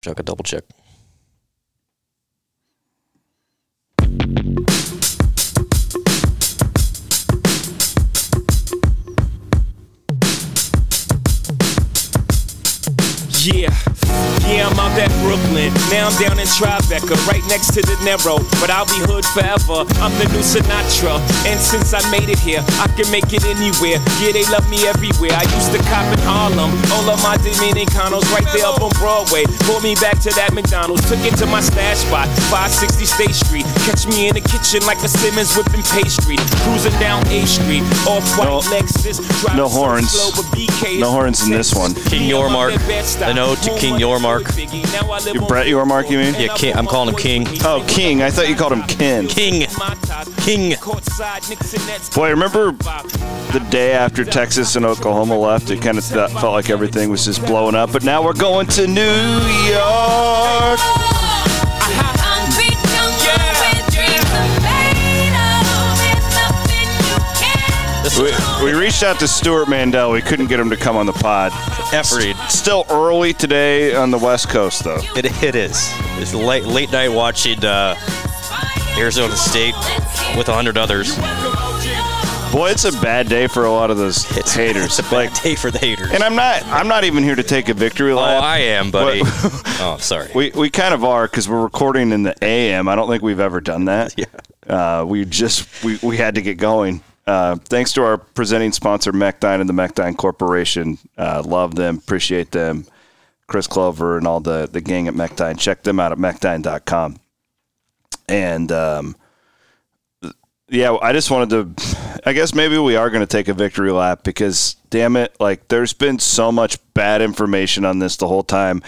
Check a double check. Yeah, yeah, I'm out at Brooklyn. Now I'm down in Tribeca, right next to the Narrow. But I'll be hood forever. I'm the new Sinatra. And since I made it here, I can make it anywhere. Yeah, they love me everywhere. I used to cop in Harlem. All of my Dominicanos right there up on Broadway. Pulled me back to that McDonald's. Took it to my stash spot, 560 State Street. Catch me in the kitchen like a Simmons whipping pastry. Cruising down A Street, off white No- Lexus. driving no so horns. slow, but BK No horns in this one. King Yormark. An ode to King Yormark. Brett Yormark, you mean? Yeah, King. I'm calling him King. Oh, King. I thought you called him Ken. King. King. Boy, remember the day after Texas and Oklahoma left? It kind of felt like everything was just blowing up. But now we're going to New York. We, we reached out to Stewart Mandel. We couldn't get him to come on the pod. Agreed. Still early today on the West Coast, though. It, it is. It's late late night watching uh, Arizona State with a hundred others. Boy, it's a bad day for a lot of those It's haters. It's a bad day for the haters. And I'm not. I'm not even here to take a victory line. oh. I am, buddy. Oh, sorry. We we kind of are because we're recording in the AM. I don't think we've ever done that. Yeah. Uh, we just we, we had to get going. Uh, thanks to our presenting sponsor, Mechdyne and the Mechdyne Corporation. Uh, love them, appreciate them. Chris Clover and all the, the gang at Mechdyne. Check them out at mechdyne.com. And um, yeah, I just wanted to. I guess maybe we are going to take a victory lap because, damn it, like there's been so much bad information on this the whole time.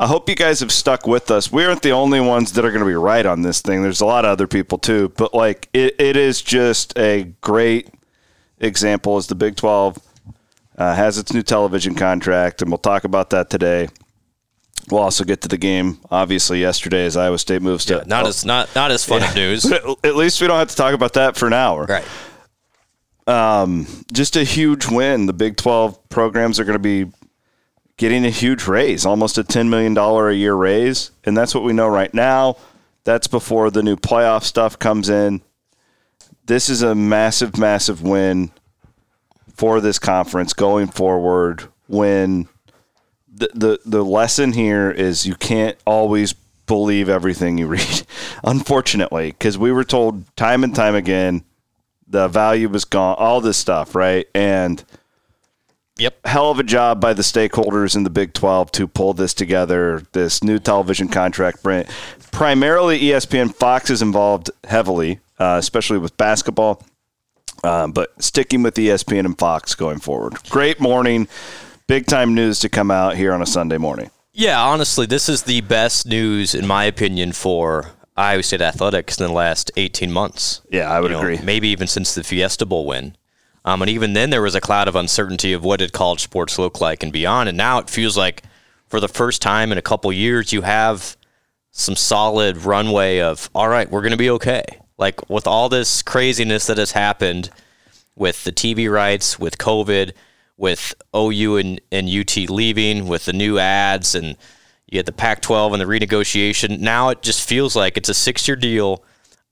I hope you guys have stuck with us. We aren't the only ones that are going to be right on this thing. There's a lot of other people too, but like it, it is just a great example as the Big 12 uh, has its new television contract, and we'll talk about that today. We'll also get to the game, obviously, yesterday as Iowa State moves to. not as not not as fun of news. But at- at least we don't have to talk about that for an hour. Right. Um, just a huge win. The Big 12 programs are going to be getting a huge raise, almost a $10 million a year raise. And that's what we know right now. That's before the new playoff stuff comes in. This is a massive, massive win for this conference going forward when the, the, the lesson here is you can't always believe everything you read, unfortunately, because we were told time and time again the value was gone, all this stuff, right? And Yep. hell of a job by the stakeholders in the Big 12 to pull this together, this new television contract. Primarily, ESPN Fox is involved heavily, uh, especially with basketball, um, but sticking with ESPN and Fox going forward. Great morning, big time news to come out here on a Sunday morning. Yeah, honestly, this is the best news, in my opinion, for Iowa State athletics in the last 18 months. Yeah, I would You know, agree. Maybe even since the Fiesta Bowl win. Um, and even then, there was a cloud of uncertainty of what did college sports look like and beyond. And now it feels like, for the first time in a couple years, you have some solid runway of all right, we're going to be okay. Like with all this craziness that has happened with the TV rights, with COVID, with OU and, and UT leaving, with the new ads, and you had the Pac 12 and the renegotiation. Now it just feels like it's a six year deal.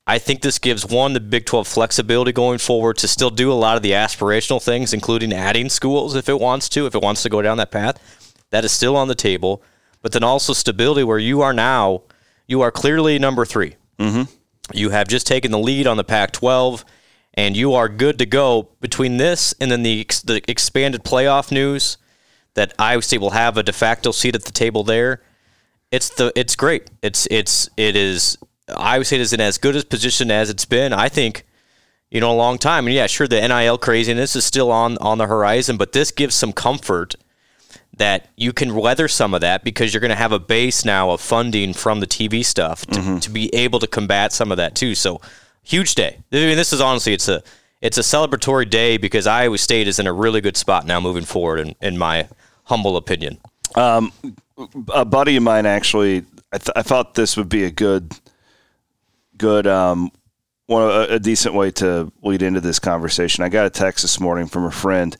I think this gives one, the Big 12 flexibility going forward to still do a lot of the aspirational things, including adding schools if it wants to, if it wants to go down that path. That is still on the table. But then also stability where you are now, you are clearly number 3 mm-hmm. you have just taken the lead on the Pac 12, and you are good to go between this and then the, ex- the expanded playoff news that Iowa State will have a de facto seat at the table there. It's the it's great. It's it's it is Iowa State is in as good a position as it's been. I think you know a long time. And yeah, sure the NIL craziness is still on on the horizon, but this gives some comfort that you can weather some of that because you're going to have a base now of funding from the TV stuff to, mm-hmm. to be able to combat some of that too. So huge day. I mean, this is honestly it's a it's a celebratory day because Iowa State is in a really good spot now moving forward. In, in my humble opinion, um, a buddy of mine actually I, th- I thought this would be a good good um one a, a decent way to lead into this conversation i got a text this morning from a friend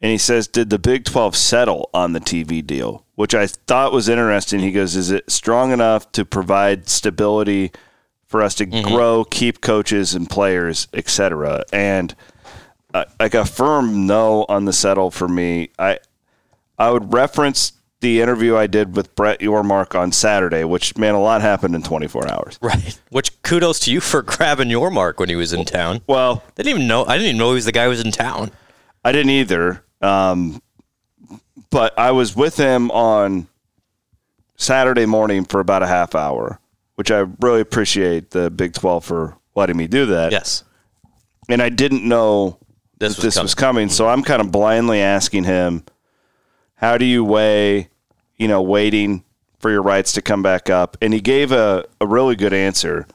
and he says, "Did the Big 12 settle on the TV deal?" Which I thought was interesting. He goes, "Is it strong enough to provide stability for us to mm-hmm. grow, keep coaches and players, etc.?" And uh, like a firm no on the settle for me. I I would reference the interview I did with Brett Yormark on Saturday, which man, a lot happened in 24 hours. Right. Which kudos to you for grabbing Yormark when he was in town. Well, I didn't even know. I didn't even know he was the guy who was in town. I didn't either. Um, but I was with him on Saturday morning for about a half hour, which I really appreciate the Big 12 for letting me do that. Yes. And I didn't know this, was, this coming. was coming. So I'm kind of blindly asking him, how do you weigh, you know, waiting for your rights to come back up? And he gave a, a really good answer.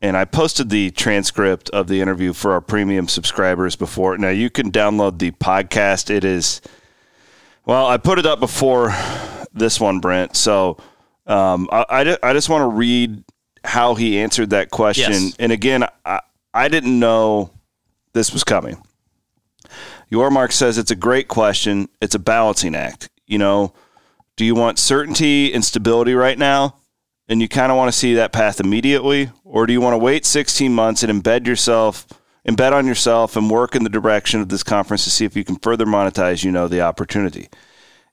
And I posted the transcript of the interview for our premium subscribers before. Now you can download the podcast. It is, well, I put it up before this one, Brent. So um, I, I, I just want to read how he answered that question. Yes. And again, I, I didn't know this was coming. Yormark says it's a great question. It's a balancing act. You know, do you want certainty and stability right now? And you kind of want to see that path immediately? Or do you want to wait 16 months and embed yourself, embed on yourself and work in the direction of this conference to see if you can further monetize, you know, the opportunity?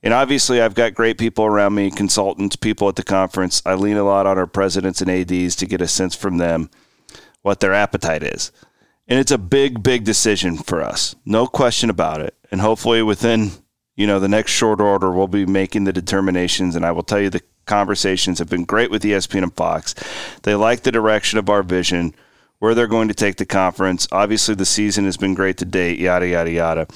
And obviously, I've got great people around me, consultants, people at the conference. I lean a lot on our presidents and ADs to get a sense from them what their appetite is. And it's a big, big decision for us. No question about it. And hopefully within, you know, the next short order, we'll be making the determinations. And I will tell you the conversations have been great with ESPN and Fox. They like the direction of our vision, where they're going to take the conference. Obviously, the season has been great to date, yada, yada, yada.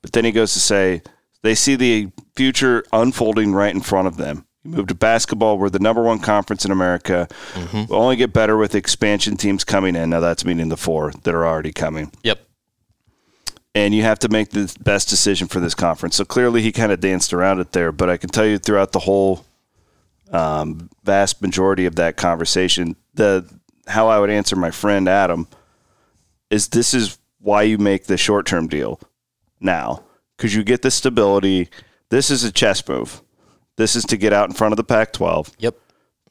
But then he goes to say they see the future unfolding right in front of them. You move to basketball. We're the number one conference in America. Mm-hmm. We'll only get better with expansion teams coming in. Now that's meaning the four that are already coming. Yep. And you have to make the best decision for this conference. So clearly he kind of danced around it there. But I can tell you throughout the whole um, vast majority of that conversation, the how I would answer my friend Adam is this is why you make the short term deal now because you get the stability. This is a chess move this is to get out in front of the Pac 12. Yep.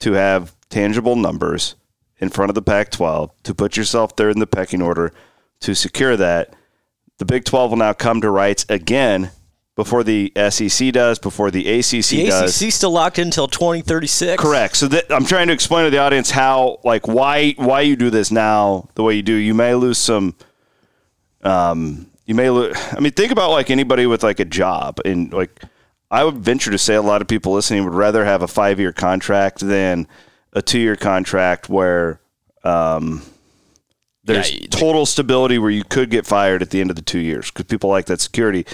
To have tangible numbers in front of the Pac 12, to put yourself there in the pecking order, to secure that. The Big 12 will now come to rights again before the SEC does, before the ACC the does. The ACC still locked in until 2036. Correct. So that, I'm trying to explain to the audience how, like, why why you do this now the way you do. You may lose some. Um, you may lose. I mean, think about like anybody with like a job and like I would venture to say a lot of people listening would rather have a five year contract than a two year contract where um, there's yeah, total stability where you could get fired at the end of the two years because people like that security.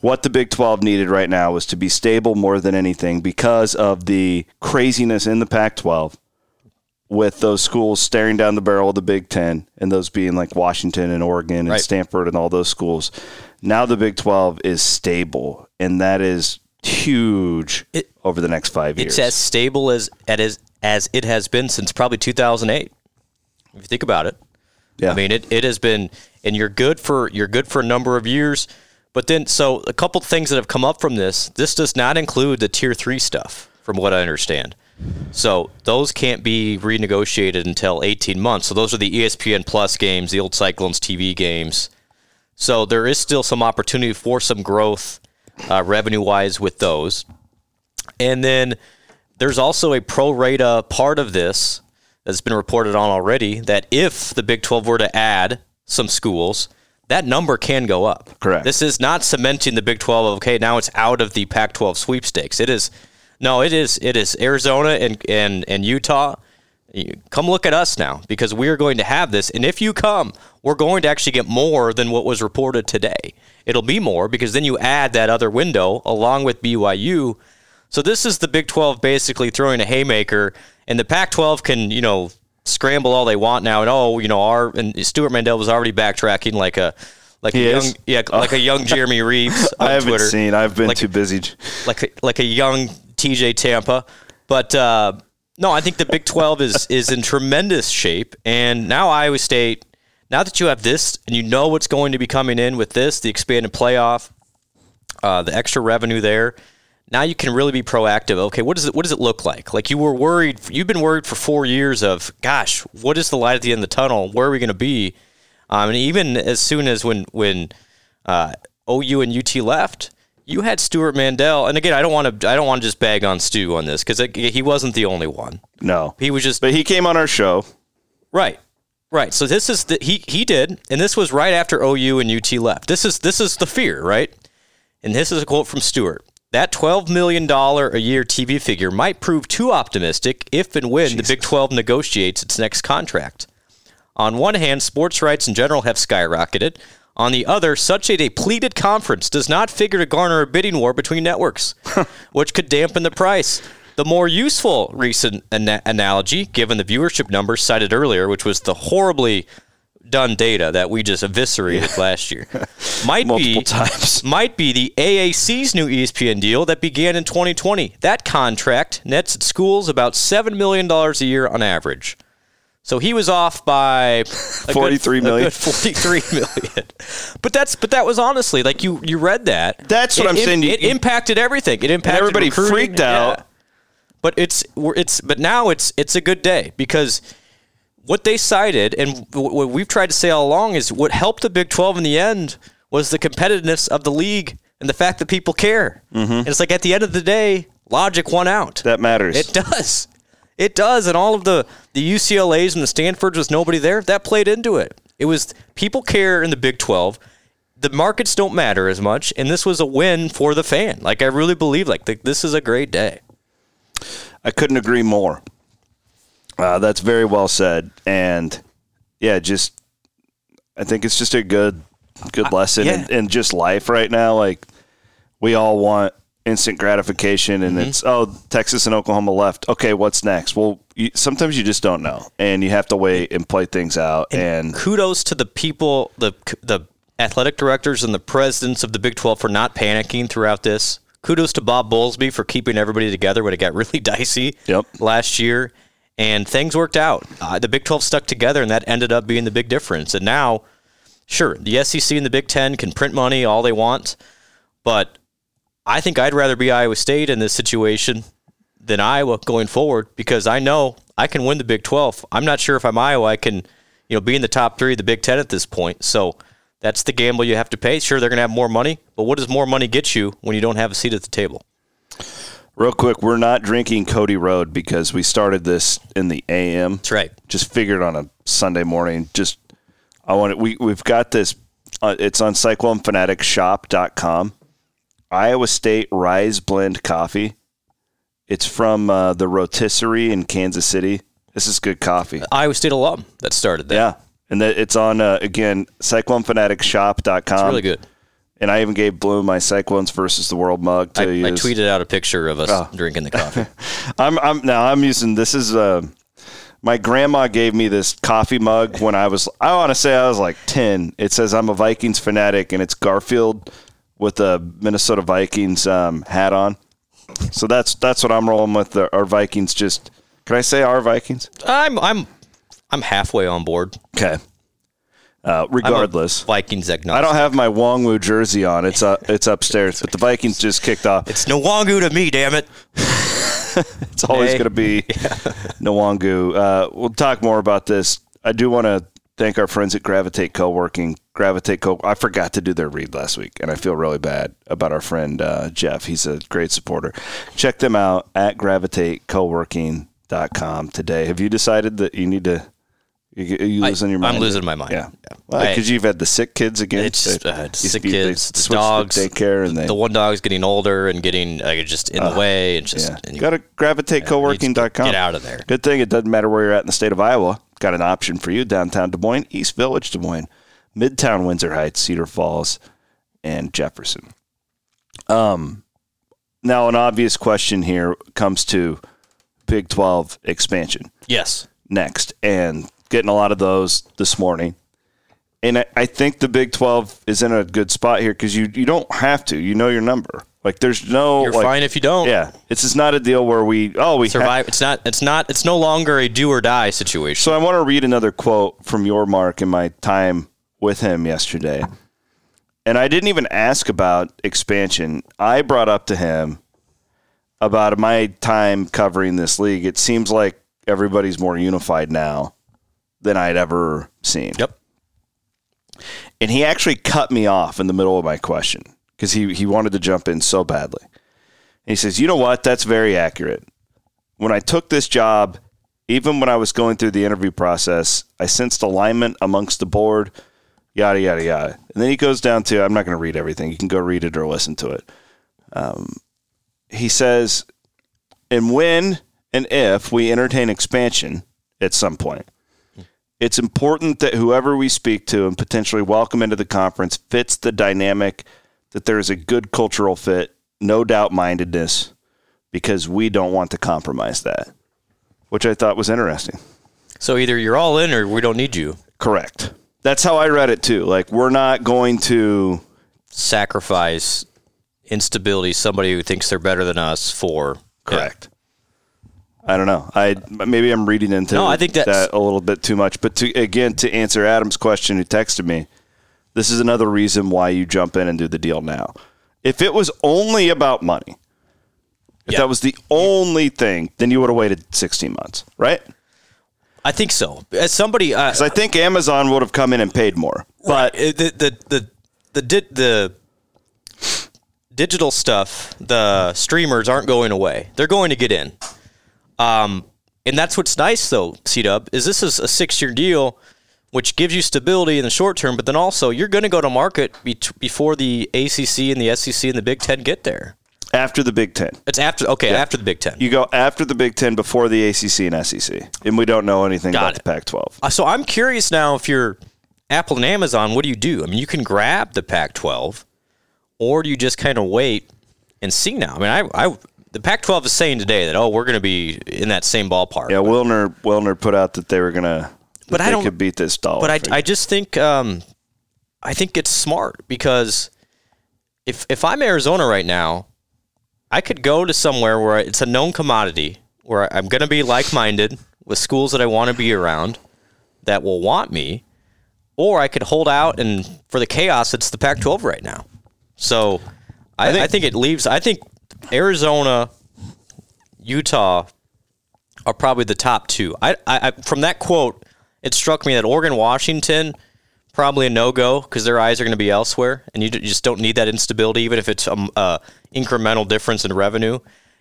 What the Big 12 needed right now was to be stable more than anything because of the craziness in the Pac 12 with those schools staring down the barrel of the Big Ten and those being like Washington and Oregon and right. Stanford and all those schools. Now the Big 12 is stable, and that is huge it, over the next five years. It's as stable as, as, as it has been since probably 2008. If you think about it. Yeah. I mean, it, it has been, and you're good for you're good for a number of years. But then, so a couple things that have come up from this. This does not include the tier three stuff, from what I understand. So those can't be renegotiated until 18 months. So those are the ESPN Plus games, the old Cyclones TV games. So there is still some opportunity for some growth uh, revenue wise with those. And then there's also a pro rata part of this that's been reported on already that if the Big 12 were to add some schools, that number can go up. Correct. This is not cementing the Big 12 of, okay, now it's out of the Pac 12 sweepstakes. It is, no, it is, it is Arizona and, and, and Utah come look at us now because we are going to have this. And if you come, we're going to actually get more than what was reported today. It'll be more because then you add that other window along with BYU. So this is the Big 12 basically throwing a haymaker, and the Pac 12 can, you know, scramble all they want now. And oh, you know, our and Stewart Mandel was already backtracking like a like he a young, yeah, like a young Jeremy Reeves. I haven't Twitter. seen. I've been like, too busy. Like a, like a young TJ Tampa, but. uh no, I think the Big 12 is is in tremendous shape, and now Iowa State. Now that you have this, and you know what's going to be coming in with this, the expanded playoff, uh, the extra revenue there. Now you can really be proactive. Okay, what does it what does it look like? Like you were worried, you've been worried for four years of, gosh, what is the light at the end of the tunnel? Where are we going to be? Um, and even as soon as when when uh, OU and UT left, you had Stewart Mandel. And again, I don't want to I don't want to just bag on Stu on this because he wasn't the only one. No, He was just but he came on our show. Right. Right. So this is the he he did, and this was right after OU and UT left. This is this is the fear, right? And this is a quote from Stewart. That $12 million a year TV figure might prove too optimistic if and when the Big 12 negotiates its next contract. On one hand, sports rights in general have skyrocketed. On the other, such a depleted conference does not figure to garner a bidding war between networks, which could dampen the price. The more useful recent ana- analogy, given the viewership numbers cited earlier, which was the horribly done data that we just eviscerated last year, might be times. might be the AAC's new ESPN deal that began in 2020. That contract nets at schools about seven million dollars a year on average. So he was off by 43 a million. good 43 million. But that's but that was honestly like you you read that. That's what It I'm im- saying. You- It impacted everything. It impacted everybody recruiting. freaked out. Yeah. But it's it's but now it's it's a good day because what they cited and what we've tried to say all along is what helped the Big 12 in the end was the competitiveness of the league and the fact that people care. Mm-hmm. And it's like at the end of the day, logic won out. That matters. It does. It does. And all of the, the UCLAs and the Stanfords with nobody there, that played into it. It was people care in the Big 12. The markets don't matter as much. And this was a win for the fan. Like, I really believe, like, th- this is a great day. I couldn't agree more. Uh, that's very well said, and yeah, just I think it's just a good good lesson yeah. in, in just life right now. Like we all want instant gratification, and it's oh Texas and Oklahoma left. Okay, what's next? Well, you, sometimes you just don't know, and you have to wait and play things out. And, kudos to the people, the the athletic directors and the presidents of the Big 12 for not panicking throughout this. Kudos to Bob Bowlesby for keeping everybody together when it got really dicey Yep. last year. And things worked out. Uh, the Big 12 stuck together, and that ended up being the big difference. And now, sure, the SEC and the Big 10 can print money all they want, but I think I'd rather be Iowa State in this situation than Iowa going forward because I know I can win the Big 12. I'm not sure if I'm Iowa, I can, you know, be in the top three of the Big 10 at this point. So that's the gamble you have to pay. Sure, they're going to have more money, but what does more money get you when you don't have a seat at the table? real quick, we're not drinking Cody Road because we started this in the AM. That's right. just figured on a Sunday morning. Just I want it. We we've got this. Uh, it's on CycloneFanaticShop.com. Iowa State Rise Blend Coffee. It's from uh, the Rotisserie in Kansas City. This is good coffee. Iowa State alum that started that. Yeah, and that it's on uh, again CycloneFanaticShop.com. It's really good. And I even gave Blum my Cyclones versus the World mug to I, I tweeted out a picture of us Oh. drinking the coffee. I'm I'm now I'm using this is uh my grandma gave me this coffee mug when I was I want to say I was like 10. It says I'm a Vikings fanatic and it's Garfield with a Minnesota Vikings um, hat on. So that's that's what I'm rolling with the, our Vikings just Can I say our Vikings? I'm I'm I'm halfway on board. Okay. Uh, regardless, Vikings agnostic. I don't have my Wongwu jersey on. It's uh, it's upstairs, but the Vikings just kicked off. It's Nwangu to me, damn it. It's always Hey. going to be Nwangu. Uh, we'll talk more about this. I do want to thank our friends at Gravitate Co-working. Gravitate Co. I forgot to do their read last week, and I feel really bad about our friend uh, Jeff. He's a great supporter. Check them out at gravitatecoworking.com today. Have you decided that you need to? You, are you I- losing your mind? I'm losing my mind. Yeah, Yeah. because you've had the sick kids again. It's just, uh, it's used to sick they kids, the dogs, daycare, and they the one dog's getting older and getting uh, just in the way and just yeah. you Go to gravitatecoworking.com. get out of there. Good thing it doesn't matter where you're at in the state of Iowa. Got an option for you downtown Des Moines, East Village Des Moines, Midtown Windsor Heights, Cedar Falls, and Jefferson. Um, now an obvious question here comes to Big 12 expansion Yes. next, and getting a lot of those this morning. And I, I think the Big 12 is in a good spot here because you, you don't have to. You know your number. Like there's no You're like, fine if you don't. Yeah, it's just not a deal where we oh we ha- Survive. It's not. It's not. It's no longer a do or die situation. So I want to read another quote from Yormark in my time with him yesterday. and I didn't even ask about expansion. I brought up to him about my time covering this league. It seems like everybody's more unified now than I'd ever seen. Yep. And he actually cut me off in the middle of my question because he, he wanted to jump in so badly. And he says, You know what? That's very accurate. When I took this job, even when I was going through the interview process, I sensed alignment amongst the board, yada, yada, yada. And then he goes down to, I'm not going to read everything. You can go read it or listen to it. Um, he says, and when and if we entertain expansion at some point, it's important that whoever we speak to and potentially welcome into the conference fits the dynamic, that there is a good cultural fit, no doubt mindedness, because we don't want to compromise that, which I thought was interesting. So either you're all in or we don't need you. Correct. That's how I read it too. Like, we're not going to. Sacrifice instability, somebody who thinks they're better than us for. Correct. I don't know. I maybe I'm reading into No, I think that a little bit too much. But to again to answer Adam's question, who texted me, this is another reason why you jump in and do the deal now. If it was only about money, if Yeah. that was the only thing, then you would have waited 16 months, right? I think so. As somebody, uh, Because I think Amazon would have come in and paid more. but the the the the di- the digital stuff, the streamers aren't going away. They're going to get in. Um, and that's what's nice though, C Dub, is this is a six year deal, which gives you stability in the short term, but then also you're going to go to market be- before the ACC and the SEC and the Big Ten get there. After the Big Ten, It's after okay after the Big Ten. you go after the Big Ten before the ACC and SEC, and we don't know anything Got about it. the Pac-12. Uh, So I'm curious now if you're Apple and Amazon, what do you do? I mean, you can grab the Pac-12, or do you just kind of wait and see now? I mean, I, I the Pac-12 is saying today that oh, we're going to be in that same ballpark. Yeah, Wilner Wilner put out that they were gonna, But I don't- could beat this dollar. but I, figure. I just think um, I think it's smart because if if I'm Arizona right now, I could go to somewhere where it's a known commodity where I'm going to be like-minded with schools that I want to be around that will want me, or I could hold out and for the chaos, it's the Pac-12 right now. So I, I think, it leaves. I think Arizona, Utah are probably the top two. I, I, I from that quote, it struck me that Oregon, Washington, probably a no go because their eyes are going to be elsewhere, and you, d- you just don't need that instability, even if it's a um, uh, incremental difference in revenue.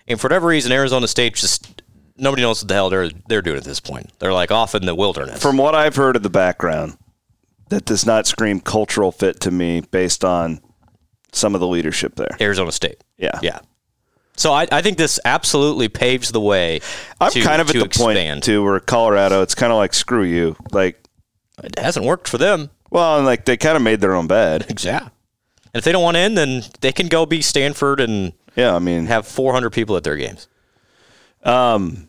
And for whatever reason, Arizona State just nobody knows what the hell they're they're doing at this point. They're like off in the wilderness. from what I've heard of the background, that does not scream cultural fit to me based on some of the leadership there. Arizona State. Yeah. Yeah. So I, I think this absolutely paves the way. I'm to, kind of at the expand. point too where Colorado, it's kind of like screw you. Like, It hasn't worked for them. well, and like they kind of made their own bed. Exactly. And if they don't want in, then they can go be Stanford and Yeah, I mean, have 400 people at their games. Um,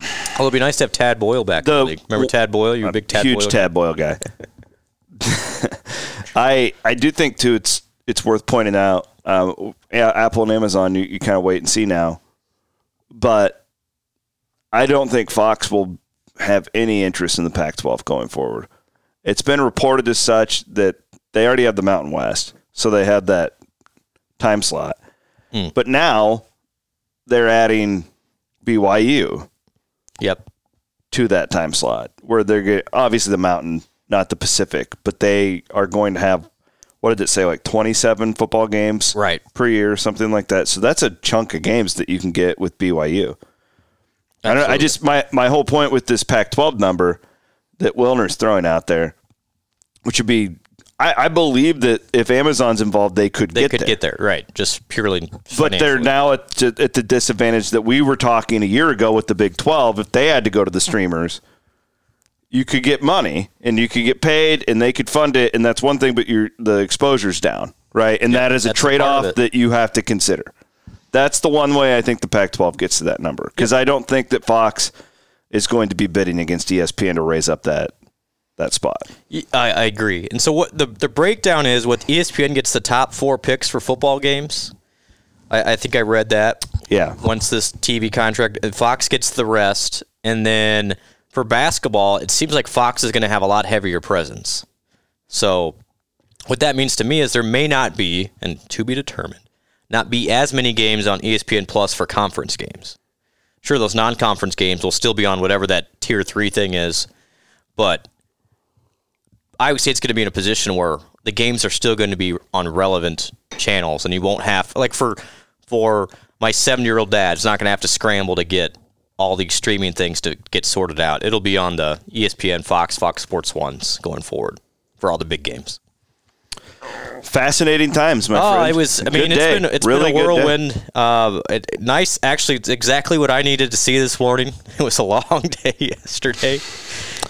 Well, it'd be nice to have Tad Boyle back. in The- the league. Remember Tad Boyle? You're a big Tad huge Boyle. Tad Boyle guy. I I do think too. It's it's worth pointing out. Um, yeah, Apple and Amazon, you, you kind of wait and see now, but I don't think Fox will have any interest in the Pac-12 going forward. It's been reported as such that they already have the Mountain West, so they had that time slot. Hmm. But now they're adding BYU Yep. to that time slot where they're obviously the mountain, not the Pacific, but they are going to have what did it say like 27 football games Right. per year, something like that. So that's a chunk of games that you can get with BYU. I, don't, I just my my whole point with this Pac-12 number that Wilner's throwing out there, which would be. I, I believe that if Amazon's involved, they could get They get could there get there. Right. Just purely. but they're now at, at the disadvantage that we were talking a year ago with the Big 12. If they had to go to the streamers, you could get money and you could get paid and they could fund it. And that's one thing, but your the exposure's down, right? And that is a trade-off that you have to consider. That's the one way I think the Pac 12 gets to that number because I don't think that Fox is going to be bidding against ESPN to raise up that that spot. I, I agree. And so what the the breakdown is: what E ESPN gets the top four picks for football games. I, I think I read that. Yeah. Once this TV contract, uh, Fox gets the rest, and then for basketball, it seems like Fox is going to have a lot heavier presence. So What that means to me is there may not be, and to be determined, not be as many games on ESPN Plus for conference games. Sure, those non conference games will still be on whatever that tier three thing is, but Iowa State's going to be in a position where the games are still going to be on relevant channels, and you won't have like for for my seven year old dad, is not going to have to scramble to get all these streaming things to get sorted out. It'll be on the ESPN, Fox, Fox Sports ones going forward for all the big games. Fascinating times, my Oh, friend. it was. I Good mean, it's day. been it's really been a whirlwind. Uh, it, nice, actually, it's exactly what I needed to see this morning. It was a long day yesterday.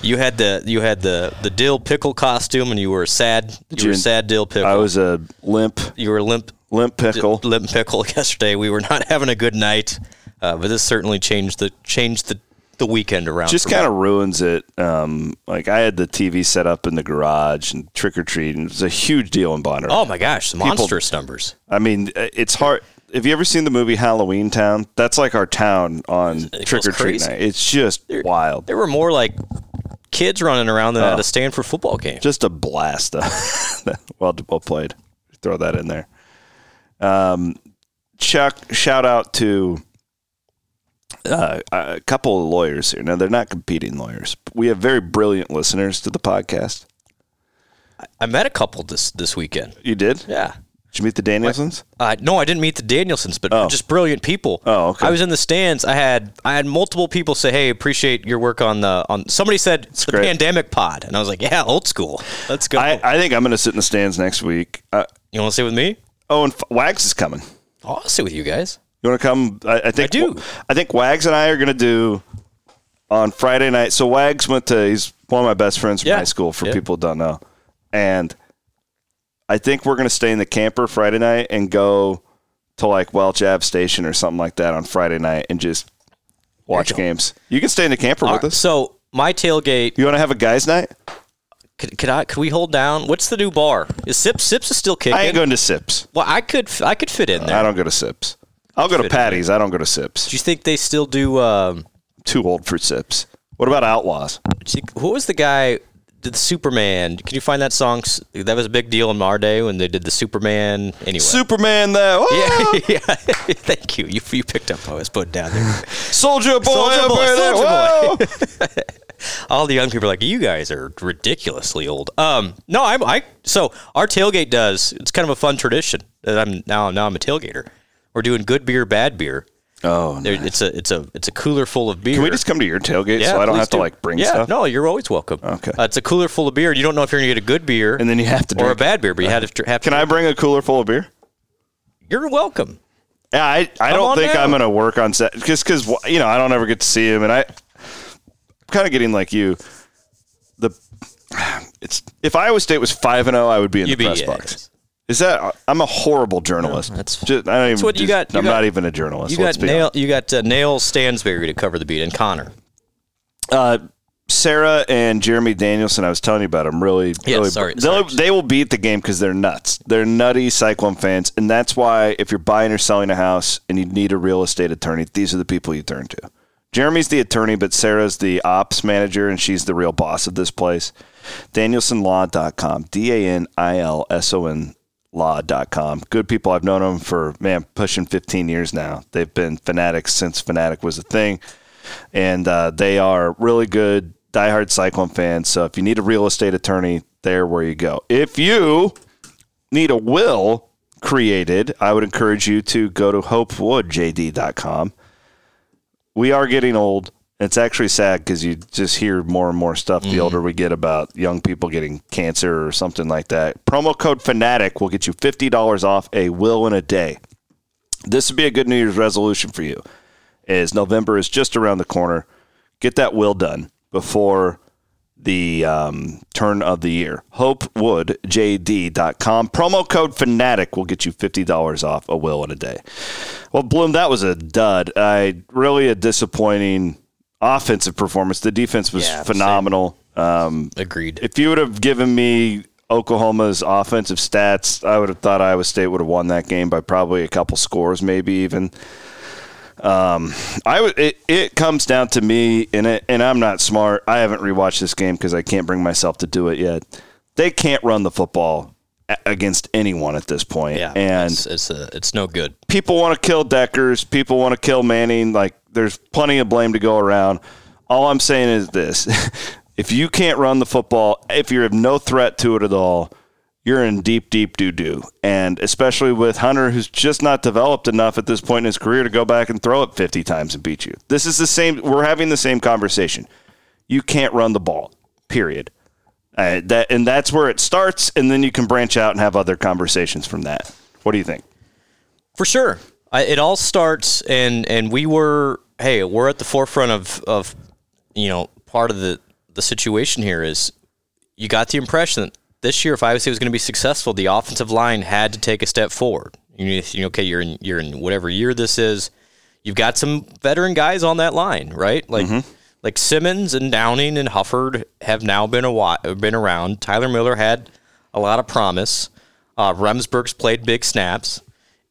You had the you had the the dill pickle costume, and you were a sad. You were a sad dill pickle. I was a limp, You were limp limp pickle. limp pickle yesterday. We were not having a good night, uh, but this certainly changed the changed the the weekend around. just kind of ruins it. Um, like I had the TV set up in the garage and trick or treat, and it was a huge deal in Bonner. Oh my gosh, monstrous numbers. I mean, uh, it's hard. Have you ever seen the movie Halloween Town? That's like our town on It trick or treat night. It's just wild. There were more like kids running around than Oh. at a Stanford football game. Just a blast. well, well played. Throw that in there. Um, Chuck, shout out to uh, a couple of lawyers here. Now they're not competing lawyers. We have very brilliant listeners to the podcast. I met a couple this this weekend. You did? Yeah. Did you meet the Danilsons? Uh, no, I didn't meet the Danilsons, but Oh. just brilliant people. Oh, okay. I was in the stands. I had I had multiple people say, "Hey, appreciate your work on the on." Somebody said it's the great. pandemic pod, and I was like, "Yeah, old school. Let's go." I, I think I'm going to sit in the stands next week. Uh, you want to sit with me? oh, and F- Wags is coming. I'll sit with you guys. You want to come? I, I think I do. I think Wags and I are going to do on Friday night. So Wags went to. He's one of my best friends from Yeah. high school. For Yeah. people who don't know, and I think we're going to stay in the camper Friday night and go to like Welch Ave Station or something like that on Friday night and just watch you games. You can stay in the camper All with right, us. so my tailgate. You want to have a guys' night? Could, could I? Could we hold down? What's the new bar? Is Sips? Sips is still kicking. I ain't going to Sips. well, I could. I could fit in there. I don't go to Sips. I'll go to Patty's. I don't go to Sips. Do you think they still do? Um, Too old for Sips. What about Outlaws? who was the guy? Did the Superman? Can you find that song? That was a big deal in our day when they did the Superman. Anyway. Superman, there. yeah, yeah. Thank you. You you picked up I was putting down there. Soldier boy, Soulja Boy, there. Soulja All the young people are like, you guys are ridiculously old. Um, no, I'm I. So our tailgate does. It's kind of a fun tradition. That I'm now now I'm a tailgater. We're doing good beer, bad beer. Oh, There, it's a it's a it's a cooler full of beer. Can we just come to your tailgate so I don't have to do. like bring yeah, stuff? No, you're always welcome. Okay. Uh, it's a cooler full of beer. You don't know if you're gonna get a good beer And then you have to or a bad beer, but you have to have. Can to, I bring a cooler full of beer? You're welcome. Yeah, I, I Come don't think down. I'm going to work on set just because you know I don't ever get to see him, and I I'm kind of getting like you. The it's if Iowa State was five and zero, I would be in You the press yeah, box. Is that I'm a horrible journalist? that's- just, I don't even. what you just- got- you I'm got- not even a journalist. You got nail. honest. You got uh, Nail Stansberry to cover the beat, and Connor. Uh, Sarah and Jeremy Danilson, I was telling you about them. Really, Yeah, really, sorry, sorry. they will be at the game because they're nuts. They're nutty Cyclone fans, and that's why if you're buying or selling a house and you need a real estate attorney, these are the people you turn to. Jeremy's the attorney, but Sarah's the ops manager, and she's the real boss of this place. DanilsonLaw.com, D A N I L S O N law.com. Good people. I've known them for, man, pushing 15 years now. They've been fanatics since Fanatic was a thing and uh, they are really good diehard Cyclone fans. So if you need a real estate attorney, there where you go. If you need a will created, I would encourage you to go to hopewoodjd.com. We are getting old. It's actually sad because you just hear more and more stuff the older we get about young people getting cancer or something like that. Promo code FANATIC will get you $50 off a will in a day. This would be a good New Year's resolution for you is November is just around the corner. Get that will done before the um, turn of the year. HopeWoodJD.com. Promo code FANATIC will get you $50 off a will in a day. Well, Blum, that was a dud. I Really a disappointing offensive performance. The defense was Yeah, phenomenal. Um, Agreed. if you would have given me Oklahoma's offensive stats, I would have thought Iowa State would have won that game by probably a couple scores, maybe even. Um, I would. It, it comes down to me, and it, and I'm not smart. I haven't rewatched this game because I can't bring myself to do it yet. They can't run the football against anyone at this point. Yeah, and it's it's, uh, it's no good. people want to kill Dekkers. People want to kill Manning. Like, there's plenty of blame to go around. All I'm saying is this: if you can't run the football, if you have no threat to it at all, you're in deep, deep doo doo. And especially with Hunter, who's just not developed enough at this point in his career to go back and throw it 50 times and beat you. This is the same. We're having the same conversation. You can't run the ball. Period. Uh, that and that's where it starts, and then you can branch out and have other conversations from that. What do you think? For sure. I, it all starts and and we were hey, we're at the forefront of of you know, part of the the situation here is you got the impression that this year if Iowa State was going to be successful, the offensive line had to take a step forward. You know, you know, okay, you're in you're in whatever year this is. You've got some veteran guys on that line, right? Like like Simmons and Downing and Hufford have now been a while, been around. Tyler Miller had a lot of promise. Uh, Remsburg's played big snaps.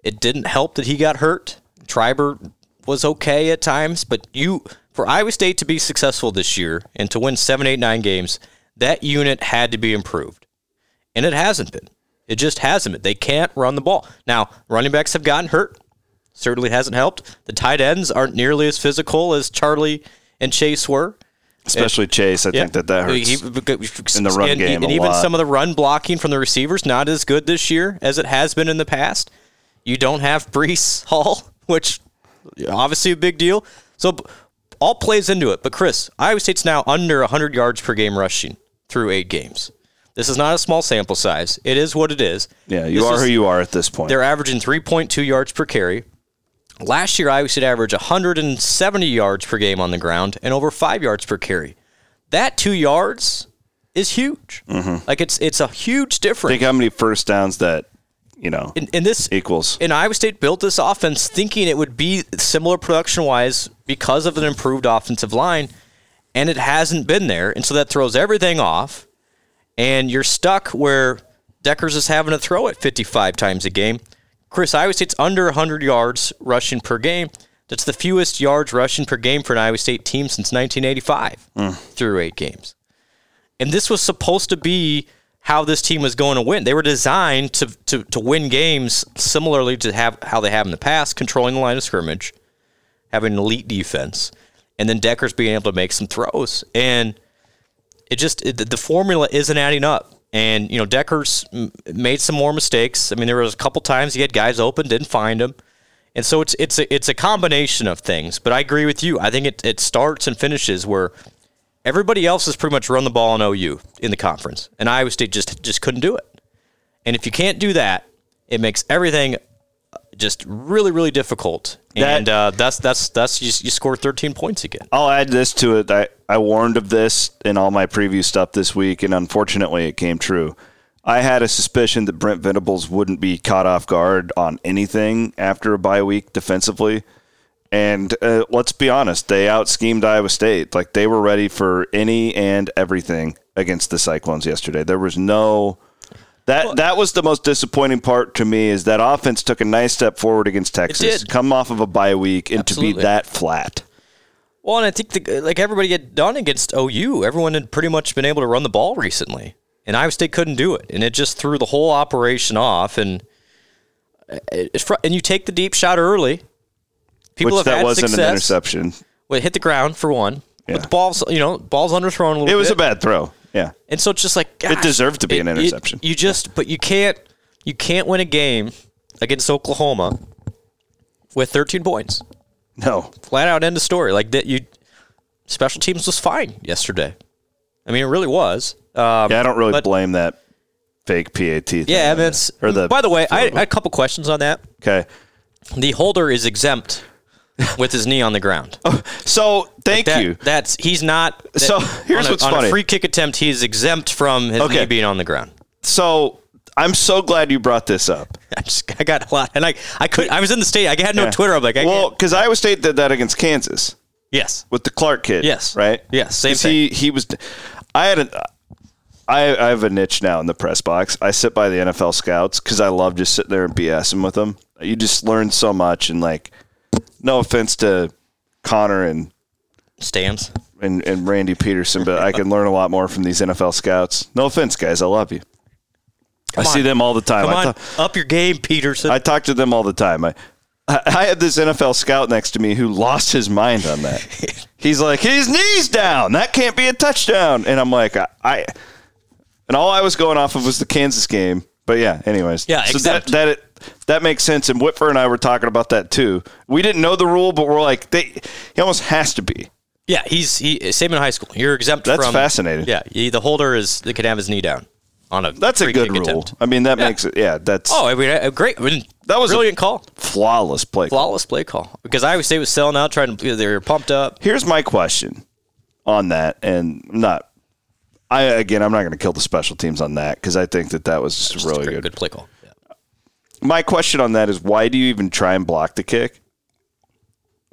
It didn't help that he got hurt. Treiber was okay at times, but you for Iowa State to be successful this year and to win seven, eight, nine games, that unit had to be improved, and it hasn't been. It just hasn't been. They can't run the ball. Now, running backs have gotten hurt. Certainly hasn't helped. The tight ends aren't nearly as physical as Charlie and Chase were. Especially Chase, I think that that hurts. He- in the run and, game and even lot. some of the run blocking from the receivers not as good this year as it has been in the past. You don't have Breece Hall, which obviously a big deal. So all plays into it. But Chris, Iowa State's now under 100 yards per game rushing through eight games. This is not a small sample size. It is what it is. yeah, you This are is- who you are at this point. they're averaging 3.2 yards per carry. Last year, Iowa State averaged 170 yards per game on the ground and over five yards per carry. That two yards is huge. Mm-hmm. Like it's it's a huge difference. Think how many first downs that you know And, and this equals. and Iowa State built this offense thinking it would be similar production wise because of an improved offensive line, and it hasn't been there. And so that throws everything off, and you're stuck where Dekkers is having to throw it 55 times a game. Chris, Iowa State's under 100 yards rushing per game. That's the fewest yards rushing per game for an Iowa State team since 1985 hmm. through eight games. And this was supposed to be how this team was going to win. They were designed to, to, to win games similarly to have how they have in the past, controlling the line of scrimmage, having an elite defense, and then Dekkers being able to make some throws. And it just it, the formula isn't adding up. And you know Dekkers m- made some more mistakes. I mean, there was a couple times he had guys open, didn't find them, and so it's it's a, it's a combination of things. But I agree with you. I think it it starts and finishes where everybody else has pretty much run the ball in OU in the conference, and Iowa State just just couldn't do it. And if you can't do that, it makes everything just really really difficult. That- and uh, that's that's that's you, you score 13 points again. I'll add this to it. I, I warned of this in all my preview stuff this week, and unfortunately, it came true. I had a suspicion that Brent Venables wouldn't be caught off guard on anything after a bye week defensively. And uh, let's be honest, they out schemed Iowa State. Like they were ready for any and everything against the Cyclones yesterday. There was no. That that was the most disappointing part to me is that offense took a nice step forward against Texas, come off of a bye week, and to be that flat. Well, and I think the, like everybody had done against OU, everyone had pretty much been able to run the ball recently, and Iowa State couldn't do it, and it just threw the whole operation off. And it's fr- and you take the deep shot early. People Which that wasn't success. an interception. Well, it hit the ground for one, Yeah. but the balls, you know, balls underthrown a little. It was bit. a bad throw. Yeah. And so it's just like gosh, deserved to be an it- it- interception. you just, but you can't, you can't win a game against Oklahoma with 13 points. No. Flat out end of story. Like that, you special teams was fine yesterday. I mean, it really was. Um, Yeah, I don't really but- blame that fake PAT thing. Yeah, I mean, it's, or the by the way, I, I had a couple questions on that. Okay. The holder is exempt with his knee on the ground. Oh, so, thank That- you. That's he's not. So, here's a, what's on funny. a free kick attempt, he's exempt from his Okay. knee being on the ground. So, I'm so glad you brought this up. I just I got a lot, and I I could I was in the state. I had no Yeah. Twitter. I'm like, I well, because Iowa State did that against Kansas yes, with the Clark kid. Yes. Right? Yes, same 'Cause He, he was. I had a. I, I have a niche now in the press box. I sit by the NFL scouts because I love just sitting there and BSing with them. You just learn so much, and like, no offense to Connor and Stams. and, and Randy Peterson, but I can learn a lot more from these NFL scouts. No offense, guys, I love you. I see them all the time. Come I on, ta- up your game, Peterson. I talk to them all the time. I, I I had this NFL scout next to me who lost his mind on that. He's like, his knees down. That can't be a touchdown. And I'm like, I, I and all I was going off of was the Kansas game. But yeah, anyways. Yeah, so that that it, that makes sense. And Whitfer and I were talking about that too. We didn't know the rule, but we're like, they he almost has to be. yeah, he's he same in high school. You're exempt That's from fascinating. Yeah, he, the holder is they can have his knee down on a That's a good rule. attempt. I mean, that Yeah. makes it. Yeah, that's Oh, I mean, a great. I mean, That was a- brilliant call, flawless play. flawless play call. Because I Iowa State was selling out, trying to they were pumped up. Here's my question on that, and I'm not. I again, I'm not going to kill the special teams on that because I think that that was just Just really a good. good play call. Yeah. My question on that is, why do you even try and block the kick?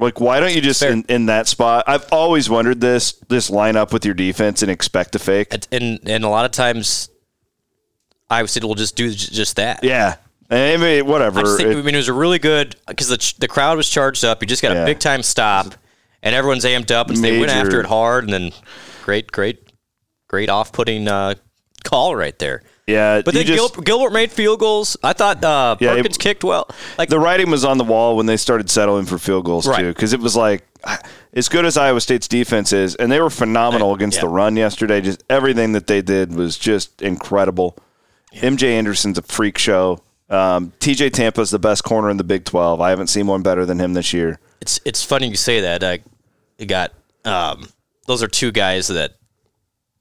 Like, why don't you just in, in that spot? I've always wondered this. This line up with your defense and expect a fake. And, and a lot of times, Iowa State will just do just that. Yeah, I mean, whatever. I think, It- I mean, it was a really good because the, the crowd was charged up. You just got Yeah. a big time stop, and everyone's amped up, and so they went after it hard, and then great, great, great off putting uh, call right there. yeah, But then just- Gil, Gilbert made field goals. I thought uh, Yeah, it- Perkins kicked well. Like the writing was on the wall when they started settling for field goals Right. too, because it was like as good as Iowa State's defense is, and they were phenomenal against Yeah. the run yesterday. Just everything that they did was just incredible. MJ Anderson's a freak show. Um, TJ Tampa's the best corner in the Big Twelve. I haven't seen one better than him this year. it's it's funny you say that. I I got um, those are two guys that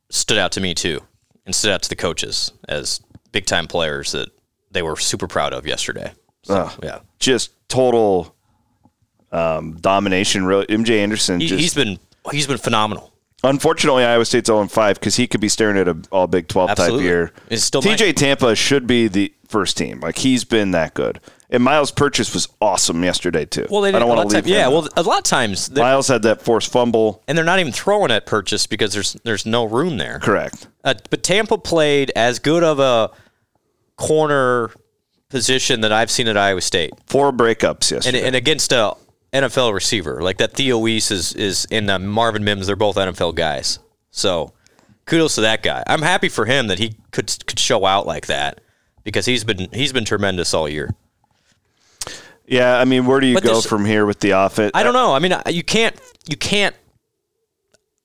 stood out to me too, and stood out to the coaches as big time players that they were super proud of yesterday. So, Ugh. yeah, Just total um, domination. Really, MJ Anderson. he, just, he's been he's been phenomenal. Unfortunately, Iowa State's 0 5 because he could be staring at a all Big 12 Absolutely. type year. TJ Tampa should be the first team. Like he's been that good. And Myles Purchase was awesome yesterday too. Well, they I didn't, don't want to leave. time, yeah. Well, a lot of times, Miles had that forced fumble. and they're not even throwing at purchase because there's there's no room there. Correct. Uh, but Tampa played as good of a corner position that I've seen at Iowa State, Four breakups and, yesterday. and against a NFL receiver like that. Theo Wease is is and uh, Marvin Mims. They're both NFL guys. So kudos to that guy. I'm happy for him that he could could show out like that because he's been he's been tremendous all year. yeah, I mean, where do you But go from here with the offense? I don't know. I mean, you can't. You can't.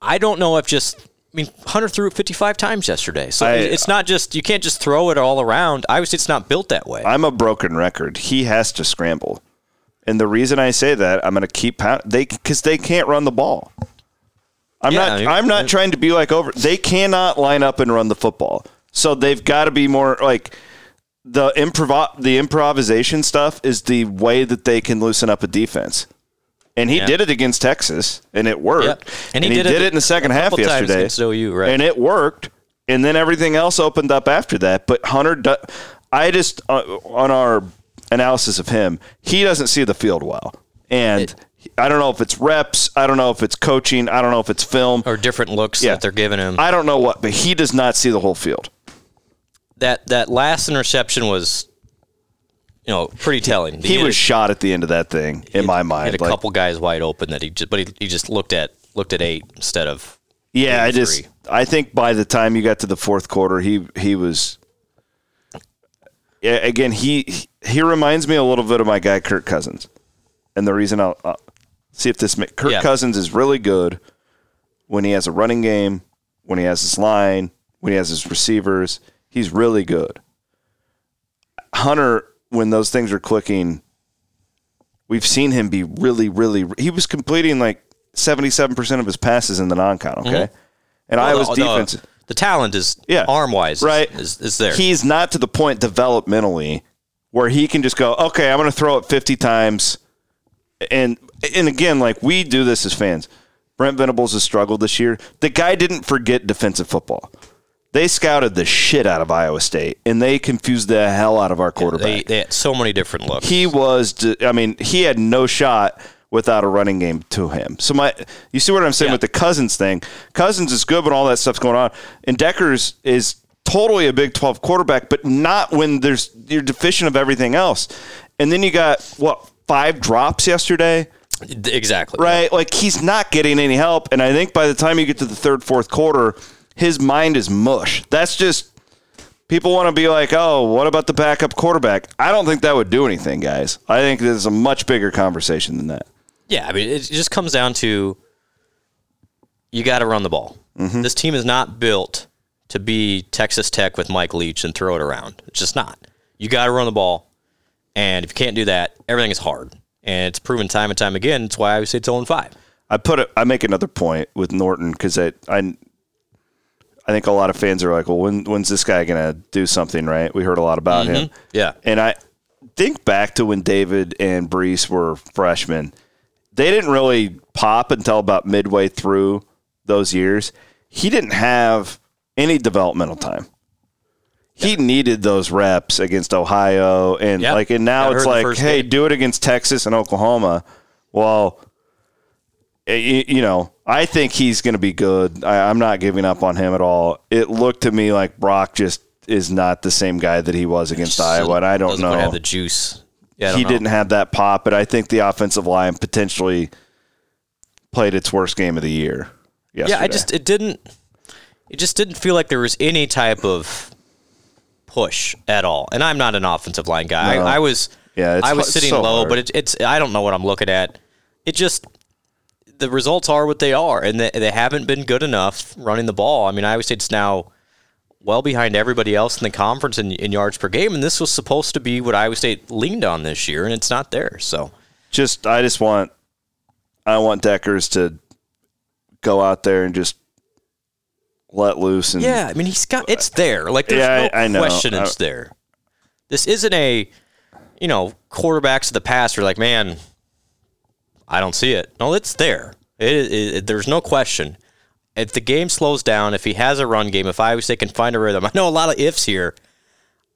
I don't know if just. I mean, Hunter threw it 55 times yesterday, so I- it's not just you can't just throw it all around. Obviously, it's not built that way. I'm a broken record. He has to scramble. And the reason I say that, I'm going to keep pound- they because they can't run the ball. I'm Yeah, not. I'm not trying to be like over. They cannot line up and run the football. So they've got to be more like the improv. The improvisation stuff is the way that they can loosen up a defense. And he Yeah. did it against Texas, and it worked. Yep. And he did it in the second half yesterday against OU, right. And it worked. And then everything else opened up after that. But Hunter, I just uh, on our analysis of him, he doesn't see the field well, and It- I don't know if it's reps, I don't know if it's coaching, I don't know if it's film, or different looks Yeah. that they're giving him. I don't know what, but he does not see the whole field. That that last interception was, you know, pretty telling. He had was a- shot at the end of that thing, in my he mind. Had a Like, couple guys wide open that he just, but he, he just looked at looked at eight instead of. yeah, I just, three. I think by the time you got to the fourth quarter, he he was. Yeah, again, he he reminds me a little bit of my guy Kirk Cousins, and the reason I'll, I'll see if this Kirk Yeah. Cousins is really good when he has a running game, when he has his line, when he has his receivers. He's really good. Hunter, when those things are clicking, we've seen him be really, really. He was completing like seventy-seven percent of his passes in the non-con. Okay, and Iowa's Mm-hmm. Well, the- defense. The, the talent is Yeah. arm wise Right. is, is there. He's not to the point developmentally where he can just go, okay, I'm going to throw it 50 times. And and again, like we do this as fans. Brent Venables has struggled this year. The guy didn't forget defensive football. They scouted the shit out of Iowa State, and they confused the hell out of our quarterback. they, they had so many different looks. he was, I mean, he had no shot without a running game to him. So my, you see what I'm saying Yeah. with the Cousins thing? Cousins is good when all that stuff's going on, and Dekkers is totally a Big 12 quarterback, but not when there's you're deficient of everything else. And then you got what five drops yesterday, exactly. right? Like he's not getting any help, and I think by the time you get to the third, fourth quarter, his mind is mush. That's just people want to be like, oh, what about the backup quarterback? I don't think that would do anything, guys. I think this is a much bigger conversation than that. Yeah, I mean, it just comes down to you got to run the ball. Mm-hmm. This team is not built to be Texas Tech with Mike Leach and throw it around. It's just not. You got to run the ball, and if you can't do that, everything is hard. And it's proven time and time again. That's why I would say it's 0 5. I put it. I make another point with Norton because I, I, I think a lot of fans are like, well, when, when's this guy going to do something? Right? We heard a lot about him. Yeah. And I think back to when David and Breece were freshmen. They didn't really pop until about midway through those years. He didn't have any developmental time. He needed those reps against Ohio and Yep. like and now Got it's hurt in the like, hey, game. do it against Texas and Oklahoma. Well, eh, you, you know, I think he's going to be good. I, I'm not giving up on him at all. It looked to me like Brock just is not the same guy that he was against Iowa, and I don't know. have the juice. Yeah, he know. didn't have that pop, but I think the offensive line potentially played its worst game of the year. Yesterday. Yeah, I just it didn't it just didn't feel like there was any type of push at all. And I'm not an offensive line guy. No. I, I was Yeah, it's I was sitting so low, hard. but it, it's I don't know what I'm looking at. It just the results are what they are, and they, they haven't been good enough running the ball. I mean, Iowa State's now well behind everybody else in the conference in, in yards per game, and this was supposed to be what Iowa State leaned on this year, and it's not there. So just I just want I want Dekkers to go out there and just let loose and Yeah, I mean he's got it's there. Like there's Yeah, no I- I know. question it's I- there. This isn't a you know, quarterbacks of the past are like, man, I don't see it. No, it's there. It, it, it- there's no question. If the game slows down, if he has a run game, if Iowa State can find a rhythm, I know a lot of ifs here.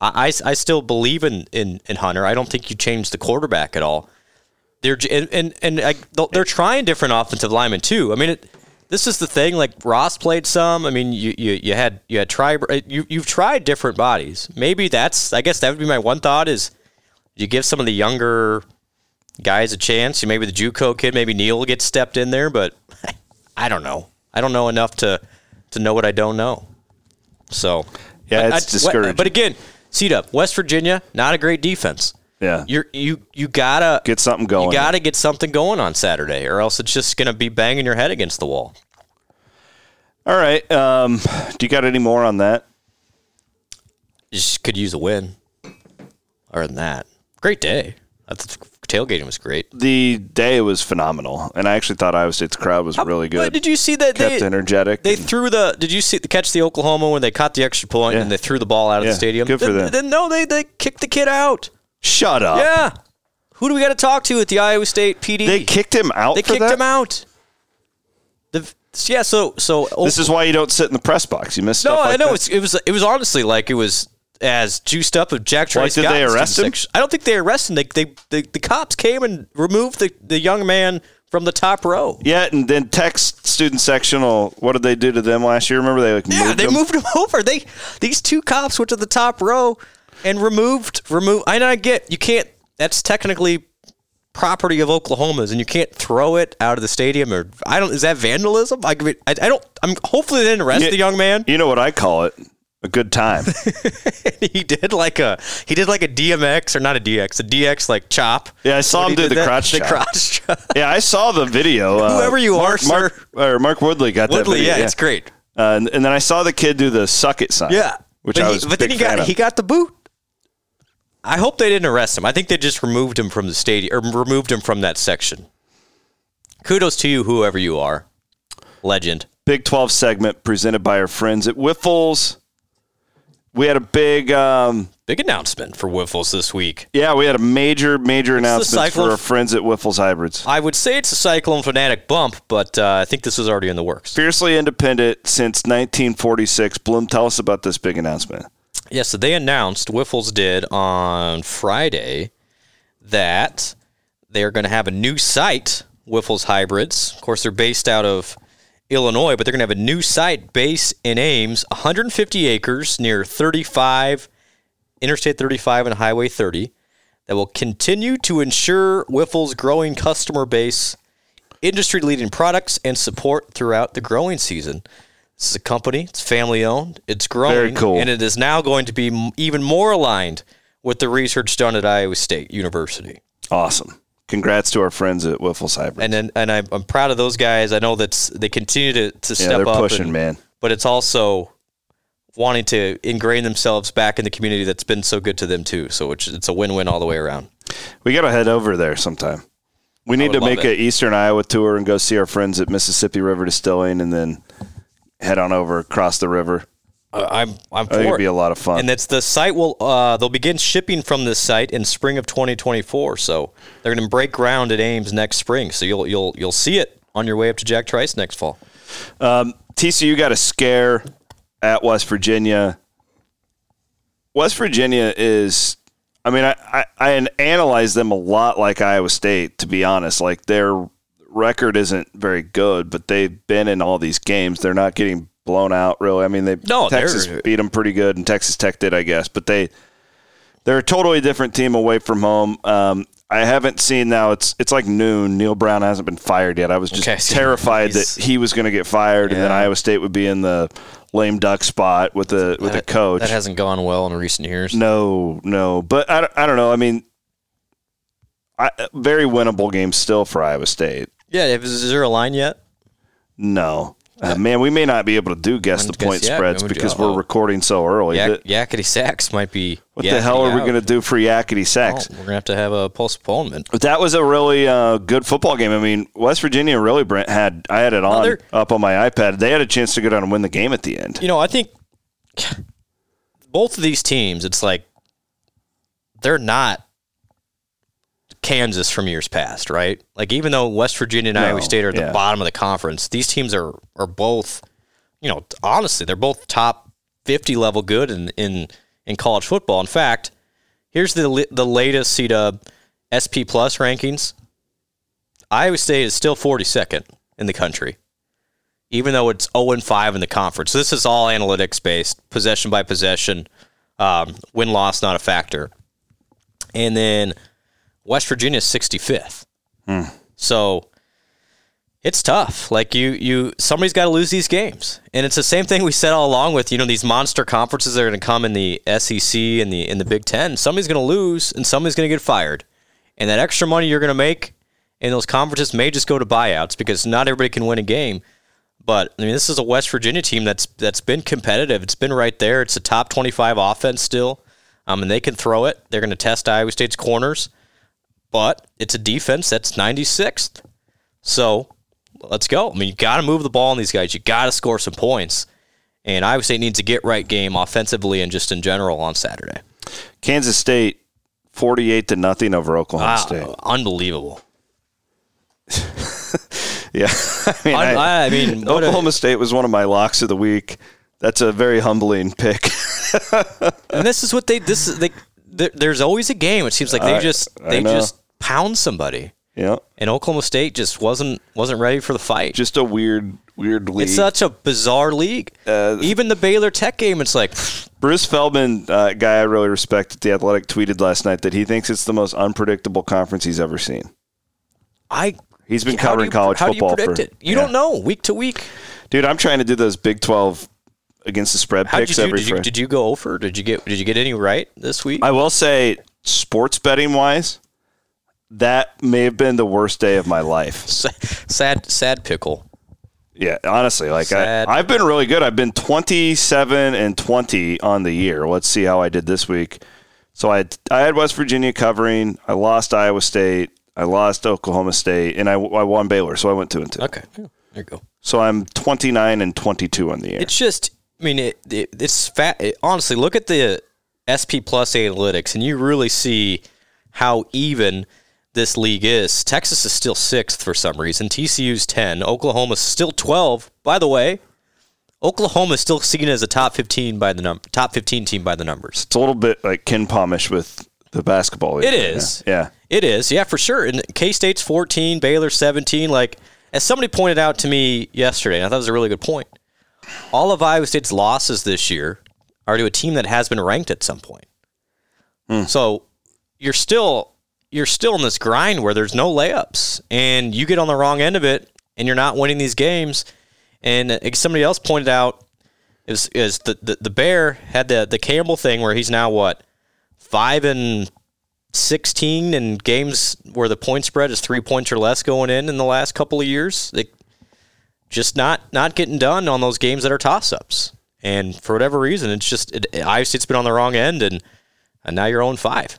I, I, I still believe in, in, in Hunter. I don't think you change the quarterback at all. They're and and, and I, they're trying different offensive linemen too. I mean, it, this is the thing. Like Ross played some. I mean, you you, you had you had try uh, you you've tried different bodies. Maybe that's I guess that would be my one thought is you give some of the younger guys a chance. Maybe the JUCO kid, maybe Neil gets stepped in there, but I don't know. I don't know enough to to know what I don't know. So Yeah, it's I- discouraging. But again, seat up. West Virginia, not a great defense. yeah. You're you you gotta Get something going. You gotta get something going on Saturday, or else it's just gonna be banging your head against the wall. All right. Um, do you got any more on that? You just could use a win. Other than that, great day. That's tailgating was great. The day was phenomenal, and I actually thought Iowa State's crowd was really good. Did you see that Kept they energetic. they threw the? Did you see the catch the Oklahoma when they caught the extra point Yeah. and they threw the ball out of Yeah, the stadium? good for them. Then no, they they kicked the kid out. Shut up. Yeah. Who do we got to talk to at the Iowa State PD? They kicked him out. They kicked that? him out. The yeah. So so This is why you don't sit in the press box. You miss No, stuff like I know it was it was honestly like it was as juiced up of Jack Why, Trice. did they arrest him? I don't think they arrested him. They, they, the the cops came and removed the, the young man from the top row. Yeah, and then text student sectional. What did they do to them last year? Remember they like Yeah, moved they them? moved him over. They these two cops went to the top row and removed remove. I know I get you can't. That's technically property of Oklahoma's, and you can't throw it out of the stadium. Or I don't. Is that vandalism? I, I, I don't. I'm hopefully they didn't arrest Yeah. the young man. You know what I call it? A good time. he did like a he did like a DMX or not a DX, a DX like chop. Yeah, I saw him do the that- crotch the chop. crotch chop. yeah, I saw the video. Uh, Whoever you Mark, are, Mark, or Mark Woodley got that Woodley, video. yeah, it's great. Uh, and, and then I saw the kid do the suck it sign. Yeah, which but I was. a But then he got of. he got the boot. I hope they didn't arrest him. I think they just removed him from the stadium or removed him from that section. Kudos to you, whoever you are, legend. Big 12 segment presented by our friends at Wyffels. We had a big, um, Big announcement for Wyffels this week. yeah, we had a major, major announcement for our friends at Wyffels Hybrids. I would say it's a Cyclone Fanatic bump, but uh, I think this was already in the works. Fiercely independent since 1946. Blum, tell us about this big announcement. Yeah, so they announced, Wyffels did on Friday, that they're going to have a new site, Wyffels Hybrids. Of course, they're based out of Illinois, but they're going to have a new site base in Ames, 150 acres near 35, Interstate 35 and Highway 30, that will continue to ensure Wyffels' growing customer base, industry leading products, and support throughout the growing season. This is a company. It's family owned. It's growing. Cool. And it is now going to be even more aligned with the research done at Iowa State University. Awesome. Congrats to our friends at Wyffels Hybrid. And then, and I'm, I'm proud of those guys. I know that they continue to, to step yeah, they're up. pushing, and- man. But it's also wanting to ingrain themselves back in the community that's been so good to them too. So it's, it's a win-win all the way around. We got to head over there sometime. We need to make it. an Eastern Iowa tour and go see our friends at Mississippi River Distilling, and then head on over across the river. I'm I'm think it'd be a lot of fun. And that's the site will uh, they'll begin shipping from this site in spring of 2024. So they're going to break ground at Ames next spring. So you'll you'll you'll see it on your way up to Jack Trice next fall. TCU got a scare at West Virginia. West Virginia is, I mean, I, I, I analyze them a lot like Iowa State, to be honest. Like their record isn't very good, but they've been in all these games. They're not getting blown out, really. I mean, they No, Texas beat them pretty good, and Texas Tech did, I guess. But they they're a totally different team away from home. Um, I haven't seen now. It's it's like noon. Neal Brown hasn't been fired yet. I was just Okay, terrified that he was going to get fired, and then Iowa State would be in the lame duck spot with the with That- coach. that hasn't gone well in recent years. no, no, but I, don't- I don't know. I mean, I, very winnable game still for Iowa State. Yeah, is there a line yet? No, uh, man, we may not be able to do guess the guess- point yeah, spreads because oh. we're recording so early. Yak, yakety sax might be. what the hell are we going to? to do for yakety sax? we're gonna have to have a postponement. But that was a really uh, good football game. I mean, West Virginia really had I had it on up on my iPad. They had a chance to go down and win the game at the end. You know, I think both of these teams, it's like they're not Kansas from years past, right? Like even though West Virginia and No, Iowa State are at the bottom of the conference, these teams are are both, you know, honestly, they're both top fifty level good in in, in college football. In fact, here's the the latest C Dub SP Plus rankings. Iowa State is still 42nd in the country even though it's 0 and 5 in the conference. This is all analytics based, possession by possession, um, win loss not a factor. And then West Virginia is 65th. So it's tough. Like you, you somebody's got to lose these games, and it's the same thing we said all along with you know these monster conferences that are going to come in the SEC and the in the Big Ten. Somebody's going to lose, and somebody's going to get fired, and that extra money you're going to make in those conferences may just go to buyouts because not everybody can win a game. But I mean, this is a West Virginia team that's that's been competitive. It's been right there. It's a top twenty-five offense still, um, and they can throw it. They're going to test Iowa State's corners, but it's a defense that's ninety-sixth. So let's go. I mean, you got to move the ball on these guys. You got to score some points, and Iowa State needs a get-right game offensively and just in general on Saturday. Kansas State, forty-eight to nothing over Oklahoma Wow, State. unbelievable. Yeah, I mean, I- I mean, what a- Oklahoma State was one of my locks of the week. That's a very humbling pick. and this is what they this is they there, there's always a game it seems like they just they just pound somebody yeah, and oklahoma state just wasn't wasn't ready for the fight just a weird, weird league. it's such a bizarre league Uh, even the baylor tech game it's like Bruce Feldman, uh, guy I really respect at the Athletic, tweeted last night that he thinks it's the most unpredictable conference he's ever seen. i He's been covering you- college how football do you predict for. it you yeah. don't know week to week dude. I'm trying to do those Big Twelve against the spread how did picks every did you, did you go over did you get did you get any right this week I will say, sports betting wise, that may have been the worst day of my life. Sad sad pickle Yeah, honestly, like I. I've been really good. I've been 27 and 20 on the year. Let's see how I did this week. So I had, I had West Virginia covering. I lost Iowa State. I lost Oklahoma State, and I, I won Baylor. So I went two and two. okay there you go So I'm 29 and 22 on the year. It's just, I mean, it, it it's fat. It, honestly, look at the SP Plus analytics, and you really see how even this league is. Texas is still sixth for some reason. TCU's ten. Oklahoma's still twelve. By the way, Oklahoma is still seen as a top fifteen by the num- top fifteen team by the numbers. It's a little bit like Ken Pomish with the basketball. league. It is. Yeah. It is, yeah, for sure. And K State's 14, Baylor 17. Like, as somebody pointed out to me yesterday, and I thought it was a really good point. All of Iowa State's losses this year are to a team that has been ranked at some point. Hmm. So you're still you're still in this grind where there's no layups, and you get on the wrong end of it, and you're not winning these games. And uh, somebody else pointed out is is the, the the Bear had the the Campbell thing where he's now what five and sixteen in games where the point spread is three points or less going in in the last couple of years. They just not not getting done on those games that are toss ups. And for whatever reason, it's just it, Iowa State's been on the wrong end, and and now you're on five.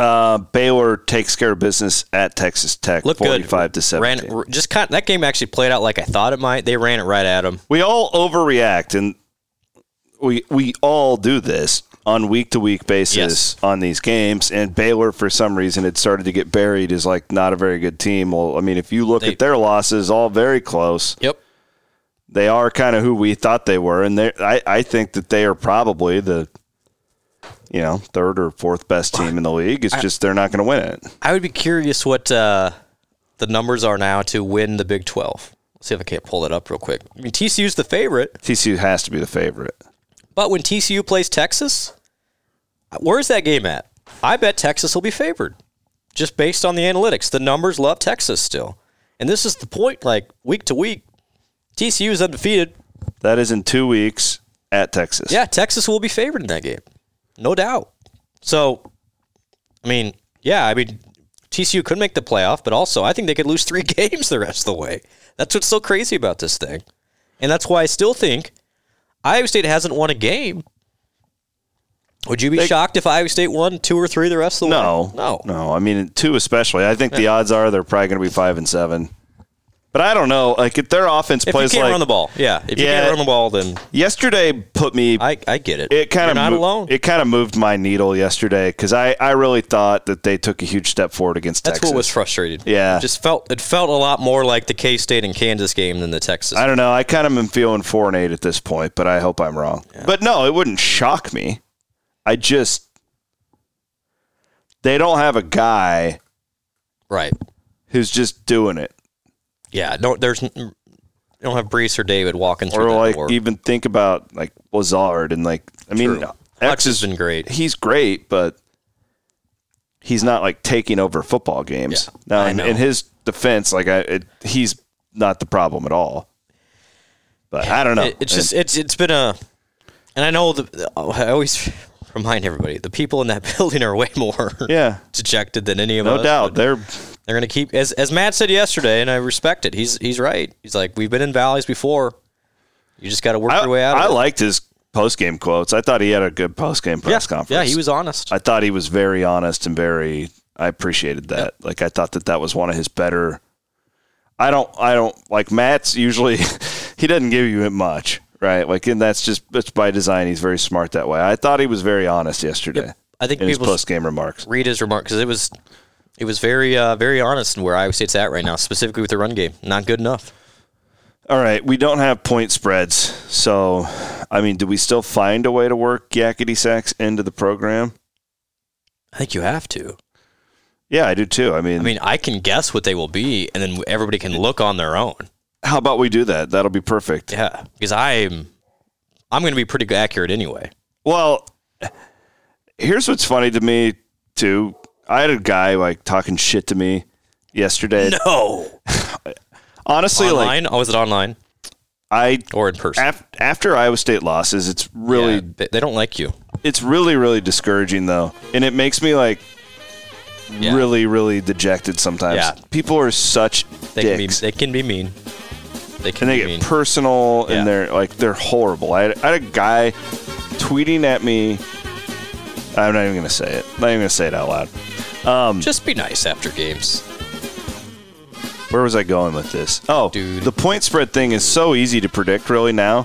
Uh, Baylor takes care of business at Texas Tech, Look good. forty-five to seventeen. Ran just kind that game actually played out like I thought it might. They ran it right at them. we all overreact, and we we all do this on week to week basis Yes. on these games. And Baylor, for some reason, had started to get buried as like not a very good team. Well, I mean, if you look They- at their losses, all very close. Yep. They are kind of who we thought they were, and they I I think that they are probably the you know third or fourth best team in the league. It's just they're not going to win it. I would be curious what uh, the numbers are now to win the Big 12. Let's see if I can't pull it up real quick. I mean, TCU's the favorite, TCU has to be the favorite. but when TCU plays Texas, where's that game at? I bet Texas will be favored just based on the analytics. The numbers love Texas still. And this is the point like week to week, TCU is undefeated. That is in two weeks at Texas. Yeah, Texas will be favored in that game. No doubt. So, I mean, yeah, I mean, TCU could make the playoff, but also I think they could lose three games the rest of the way. That's what's so crazy about this thing. And that's why I still think Iowa State hasn't won a game. Would you be They- shocked if Iowa State won two or three the rest of the No, way? No. no. I mean, two especially. I think the odds are they're probably going to be five and seven. But I don't know. Like if their offense If you plays can't like run the ball, yeah. If you Yeah. can't run the ball, then yesterday, put me. I, I get it. it kind You're of not mo- alone. It kind of moved my needle yesterday because I, I really thought that they took a huge step forward against That's Texas. what was frustrated. Yeah. It just felt it felt a lot more like the K State and Kansas game than the Texas. I don't know. I kind of am feeling four and eight at this point, but I hope I'm wrong. But no, it wouldn't shock me. I just they don't have a guy right. who's just doing it. Yeah, no, there's you don't have Breece or David walking through or like door. even think about like Lazard and like I mean True. X Hutch has is been great. He's great, but he's not like taking over football games. Yeah, now in, in his defense, like I, it, he's not the problem at all. But I don't know. It- it's just it's it's been a, and I know the I always remind everybody the people in that building are way more yeah, dejected than any of no us. No doubt but they're they're gonna keep as as Matt said yesterday, and I respect it. He's he's right. He's like we've been in valleys before. You just got to work I, your way out. I of it. I liked his post game quotes. I thought he had a good post game yeah, press conference. yeah, he was honest. I thought he was very honest and very. I appreciated that. Like I thought that that was one of his better. I don't. I don't like Matt's. Usually, he doesn't give you much, right? Like, and that's just that's by design. He's very smart that way. I thought he was very honest yesterday. Yep. I think in his post game remarks. read his remarks because it was it was very uh, very honest in where Iowa State's at right now, specifically with the run game. Not good enough. All right, we don't have point spreads, so I mean, do we still find a way to work Yakety Sax into the program? I think you have to. Yeah, I do too. I mean, I mean, I can guess what they will be, and then everybody can look on their own. how about we do that? That'll be perfect. Yeah, because I'm I'm going to be pretty accurate anyway. Well, here's what's funny to me too. I had a guy like talking shit to me yesterday. No, Honestly, like online. oh, was it online I or in person? af- after Iowa State losses, it's really Yeah, they, they don't like you. it's really really discouraging though, and it makes me like Yeah. really really dejected sometimes. Yeah. People are such They can be dicks. they can be mean. They can and they be get mean. personal and they're like they're horrible. I had, I had a guy tweeting at me. I'm not even gonna say it. I'm not even gonna say it out loud. Just be nice after games. Where was I going with this? Oh, Dude. the point spread thing is so easy to predict, really. Now,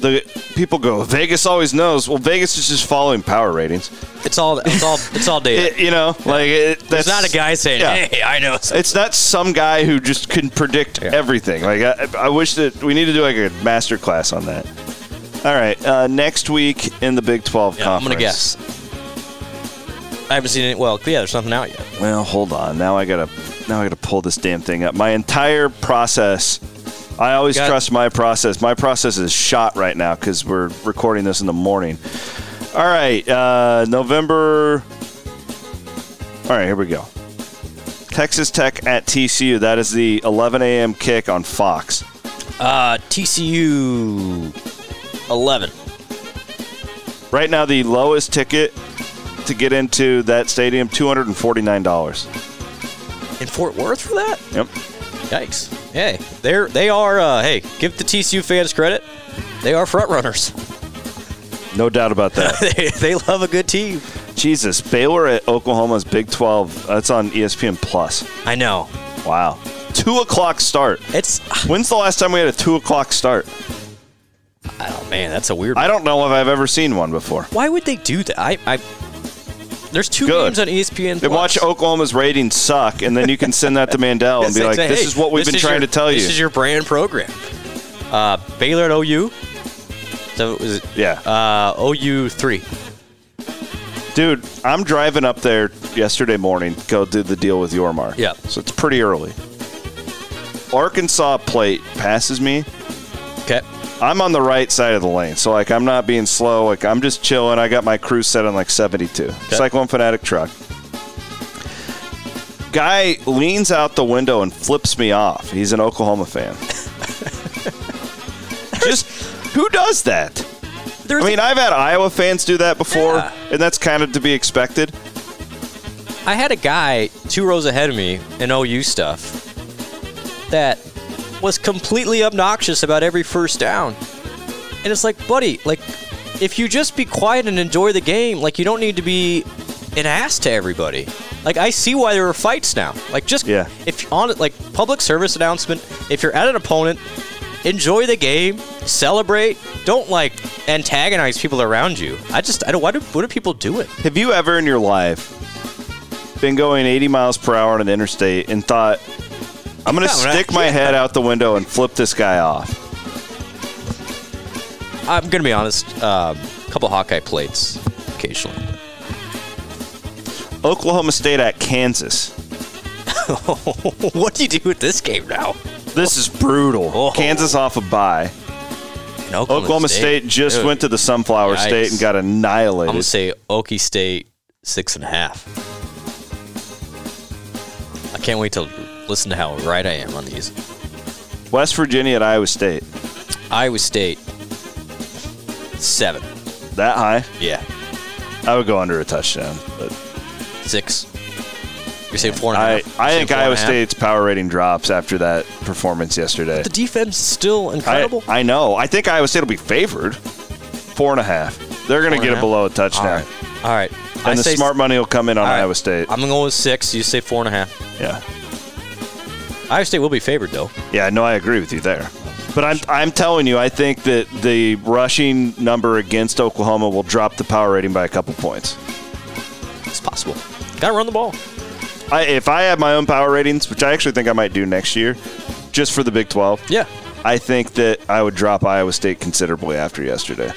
the people go Vegas always knows. Well, Vegas is just following power ratings. It's all it's all it's all data. It- you know, like it, There's that's not a guy saying, Yeah. "Hey, I know." something." It's not some guy who just can predict everything. Like I, I wish that we need to do like a master class on that. All right, uh, next week in the Big 12 Yeah, I'm conference. gonna guess. I haven't seen it. Well, yeah, there's nothing out yet. Well, hold on. Now I gotta now I gotta pull this damn thing up. My entire process. I always Got- trust my process. My process is shot right now because we're recording this in the morning. All right, uh, November. All right, here we go. Texas Tech at TCU. That is the 11 a.m. kick on Fox. Uh, TCU 11. Right now, the lowest ticket to get into that stadium $249. In Fort Worth for that? Yep. Yikes. Hey, they're they are uh, hey, give the TCU fans credit. They are front runners. No doubt about that. they, they love a good team. Jesus, Baylor at Oklahoma's Big 12. That's on ESPN Plus. I know. Wow. Two o'clock start. It's When's the last time we had a two o'clock start? oh man, that's a weird. I don't know if I've ever seen one before. Why would they do that? I, I there's two Good. games on ESPN. Then watch Oklahoma's ratings suck, and then you can send that to Mandel and be like, "This is what we've been trying to tell you." This is your brand program. Uh, Baylor at OU. So was it yeah, uh, OU three? dude, I'm driving up there yesterday morning. to Go do the deal with Yormark. Yeah. so it's pretty early. Arkansas plate passes me. Okay. I'm on the right side of the lane, so like I'm not being slow. Like I'm just chilling. I got my cruise set on like 72. Cyclone Fanatic truck. Guy leans out the window and flips me off. He's an Oklahoma fan. just who does that? There's I mean, I've had Iowa fans do that before, Yeah. and that's kind of to be expected. I had a guy two rows ahead of me in OU stuff that was completely obnoxious about every first down. And it's like, buddy, like if you just be quiet and enjoy the game, like you don't need to be an ass to everybody. Like I see why there are fights now. Like just Yeah. if on it like public service announcement, if you're at an opponent, enjoy the game, celebrate, don't like antagonize people around you. I just I don't why do what do people do it? Have you ever in your life been going 80 miles per hour on an interstate and thought, I'm going to Yeah, right. stick my head out the window and flip this guy off? I'm gonna be honest. Um, a couple Hawkeye plates occasionally. Oklahoma State at Kansas. what do you do with this game now? This is brutal. Oh. Kansas off a bye. In Oklahoma State, just Dude, went to the Sunflower Yikes. State and got annihilated. I'm annihilated. gonna say Okie State six and a half. I can't wait to listen to how right I am on these. West Virginia at Iowa State. Iowa State seven. That high? Yeah, I would go under a touchdown. But six. You say four and a I, half. I think four and a Iowa? State's power rating drops after that performance yesterday. The defense is still incredible. I know. I think Iowa State will be favored. Four and a half. They're going to get it below a touchdown. right. All right. I And the say smart money will come in on right. Iowa State. I'm gonna with six. You say four and a half. yeah. Iowa State will be favored though. Yeah, no, I agree with you there. But I'm, I'm telling you, I think that the rushing number against Oklahoma will drop the power rating by a couple points. It's possible. Got to run the ball. I, if I had my own power ratings, which I actually think I might do next year, just for the Big 12, Yeah. I think that I would drop Iowa State considerably after yesterday.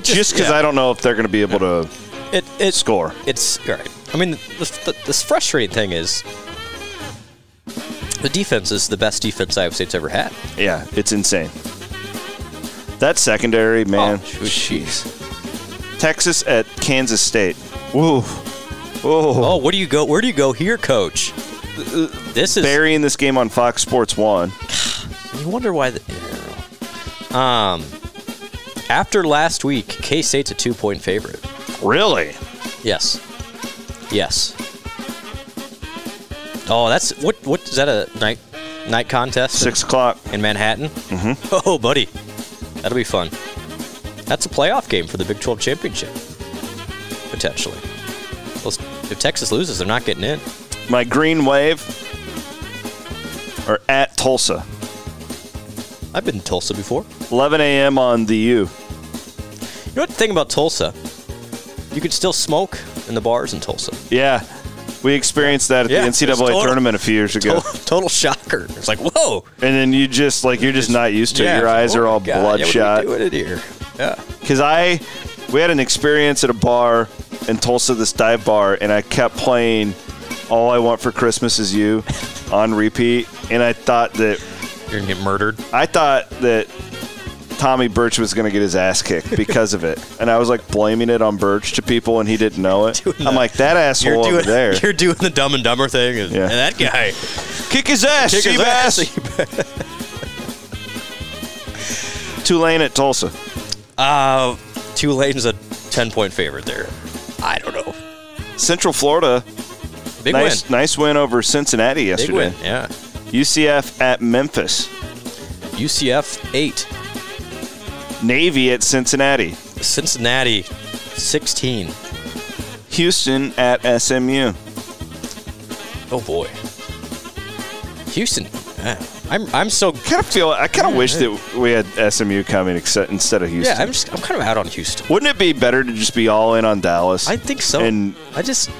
It Just because yeah. I don't know if they're going to be able to it it score. It's all right. I mean, the, the, the frustrating thing is the defense is the best defense Iowa State's ever had. Yeah, it's insane. That secondary, man. Oh, jeez. Texas at Kansas State. Woo. Oh, what do you go? Where do you go here, Coach? This is. Burying this game on Fox Sports 1. You wonder why. The, um, after last week, K State's a two point favorite. Really? Yes. Yes. Oh, that's what? What is that? A night night contest? Six o'clock. in Manhattan. Mm-hmm. Oh, buddy, that'll be fun. That's a playoff game for the Big 12 championship, potentially. Well, if Texas loses, they're not getting in. My Green Wave are at Tulsa. I've been to Tulsa before. 11 a.m. on the U. You know what the thing about Tulsa? You could still smoke in the bars in Tulsa. Yeah. We experienced that at Yeah, the NCAA total- tournament a few years ago. Total, total shocker. It's like, whoa. And then you just, like, you're just not used to it. Your eyes oh are all God, bloodshot. Yeah, what are we doing it here? Yeah. Because I, we had an experience at a bar in Tulsa, this dive bar, and I kept playing All I Want for Christmas Is You on repeat. And I thought that, You're going to get murdered. I thought that Tommy Birch was going to get his ass kicked because of it, and I was like blaming it on Birch to people, and he didn't know it. Doing I'm like that asshole You're over there. You're doing the Dumb and Dumber thing, and, Yeah. and that guy Kick his ass, kick his ass. Tulane at Tulsa. Uh, Tulane's a ten point favorite there. I don't know. Central Florida, Big nice win. nice win over Cincinnati Big yesterday. win. Yeah. UCF at Memphis. UCF eight. Navy at Cincinnati. Cincinnati sixteen. Houston at SMU. Oh boy. Houston. I'm I'm so Kind of feel I kind of wish that we had SMU coming except instead of Houston. yeah. I'm just I'm kind of out on Houston. Wouldn't it be better to just be all in on Dallas? I think so. And I just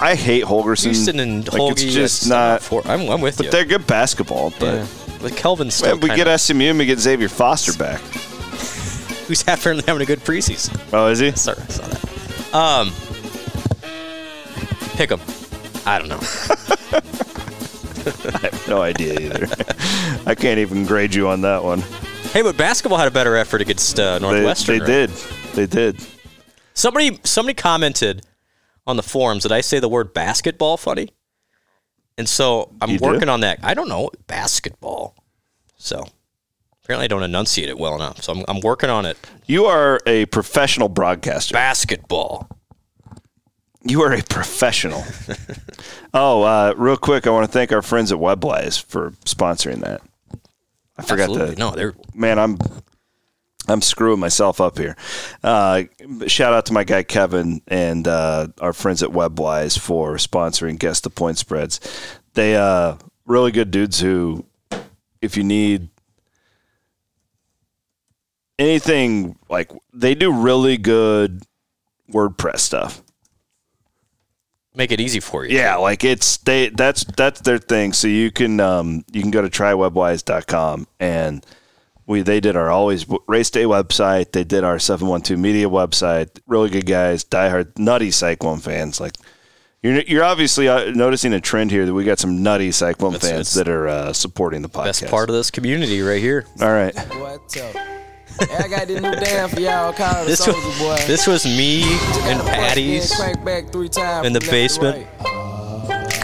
I hate Holgorsen. Houston and like, Hoagie. It's just not. For, I'm, I'm with you. But they're good basketball. But yeah. But Kelvin's still we get SMU and we get Xavier Foster back. Who's apparently having a good preseason. Oh, is he? Sorry, I saw that. Um, pick 'em. I don't know. I have no idea either. I can't even grade you on that one. Hey, but basketball had a better effort against uh, They, Northwestern. they right? did. They did. Somebody somebody commented on the forums that I say the word basketball funny, and so I'm You do? working on that. I don't know basketball, so apparently I don't enunciate it well enough. So I'm, I'm working on it. You are a professional broadcaster. Basketball. You are a professional. oh, uh, real quick, I want to thank our friends at Webwise for sponsoring that. I forgot Absolutely. to. No, they're man, I'm I'm screwing myself up here. Uh, shout out to my guy Kevin and uh, our friends at Webwise for sponsoring Guess the Point Spreads. They uh, really good dudes who, if you need anything like, they do really good WordPress stuff. make it easy for you. Yeah, like it's they that's that's their thing. So you can um you can go to trywebwise.com and we they did our always race day website. They did our 712 media website. Really good guys, diehard nutty Cyclone fans. Like you're you're obviously uh, noticing a trend here that we got some nutty Cyclone That's- fans that's that are uh, supporting the podcast. Best part of this community right here. All right. What's up? I got this new dance for y'all called This Soldier was, Boy. this was me and Patty's. in, back three times in the from left to basement.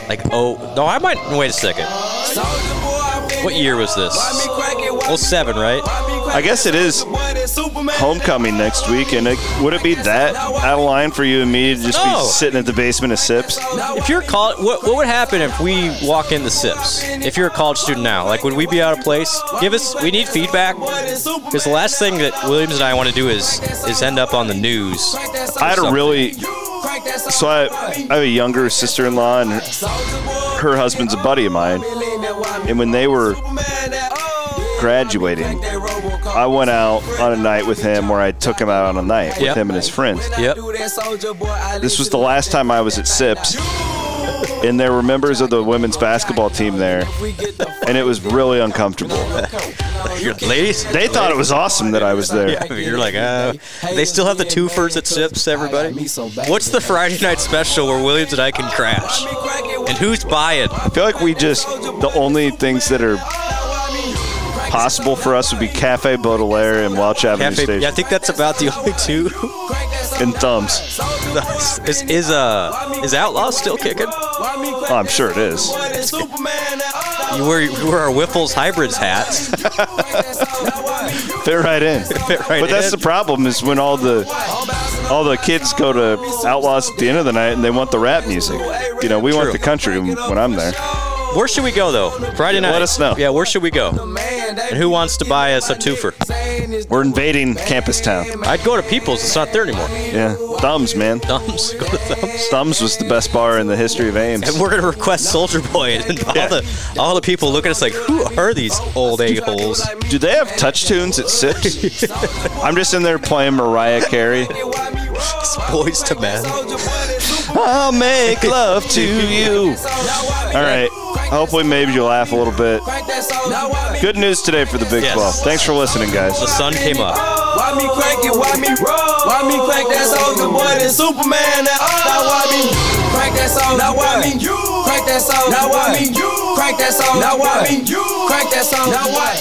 Like, oh, no, I might. Wait a second. Soldier Boy, I feel What year was this? Why me crank it? Why me 07, right? Why me crank I guess it is Boy, that Superman. homecoming next week, and it, would it be that out of line for you and me to just No. be sitting at the basement of Sips? If you're college, what, what would happen if we walk in the SIPs? If you're a college student now, like, would we be out of place? Give us. We need feedback because the last thing that Williams and I want to do is is end up on the news. I had a really So I, I have a younger sister-in-law, and her, her husband's a buddy of mine. And when they were graduating, I went out on a night with him where I took him out on a night with Yep. him and his friends. Yep. This was the last time I was at Sips, and there were members of the women's basketball team there, and it was really uncomfortable. Ladies, They thought it was awesome that I was there. Yeah, you're like, uh, they still have the twofers at SIPs, everybody. What's the Friday night special where Williams and I can crash? And who's buying? I feel like we just the only things that are possible for us would be Cafe Baudelaire and Welch Avenue Cafe, Station yeah, I think that's about the only two. and Thumbs. is is uh is Outlaw still kicking? Oh, I'm sure it is. You wear you wear our Wyffels hybrids hats. Fit right in. Fit right but that's in. the problem is when all the all the kids go to Outlaws at the end of the night and they want the rap music. You know, we want the country when I'm there. Where should we go though? Friday night. Let us know. Yeah, where should we go? And who wants to buy us a twofer? We're invading Campus Town. I'd go to People's. It's not there anymore. Yeah, Thumbs, man. Thumbs. Go to Thumbs. Thumbs was the best bar in the history of Ames. And we're gonna request Soldier Boy, and all Yeah. the all the people look at us like, who are these old a holes? Do they have TouchTunes at Sips? I'm just in there playing Mariah Carey. It's Boyz II Men. I'll make love to you. All right. Hopefully, maybe you'll laugh a little bit. Good news today for the Big Yes. 12. Thanks for listening, guys. The sun came up. Why me crank it? Why me roll? Why me crank that soldier boy? That Superman? That uh, now why me crank that soldier? Now why me crank that soldier? Now why me crank that soldier? Now why me crank that soldier? Now what?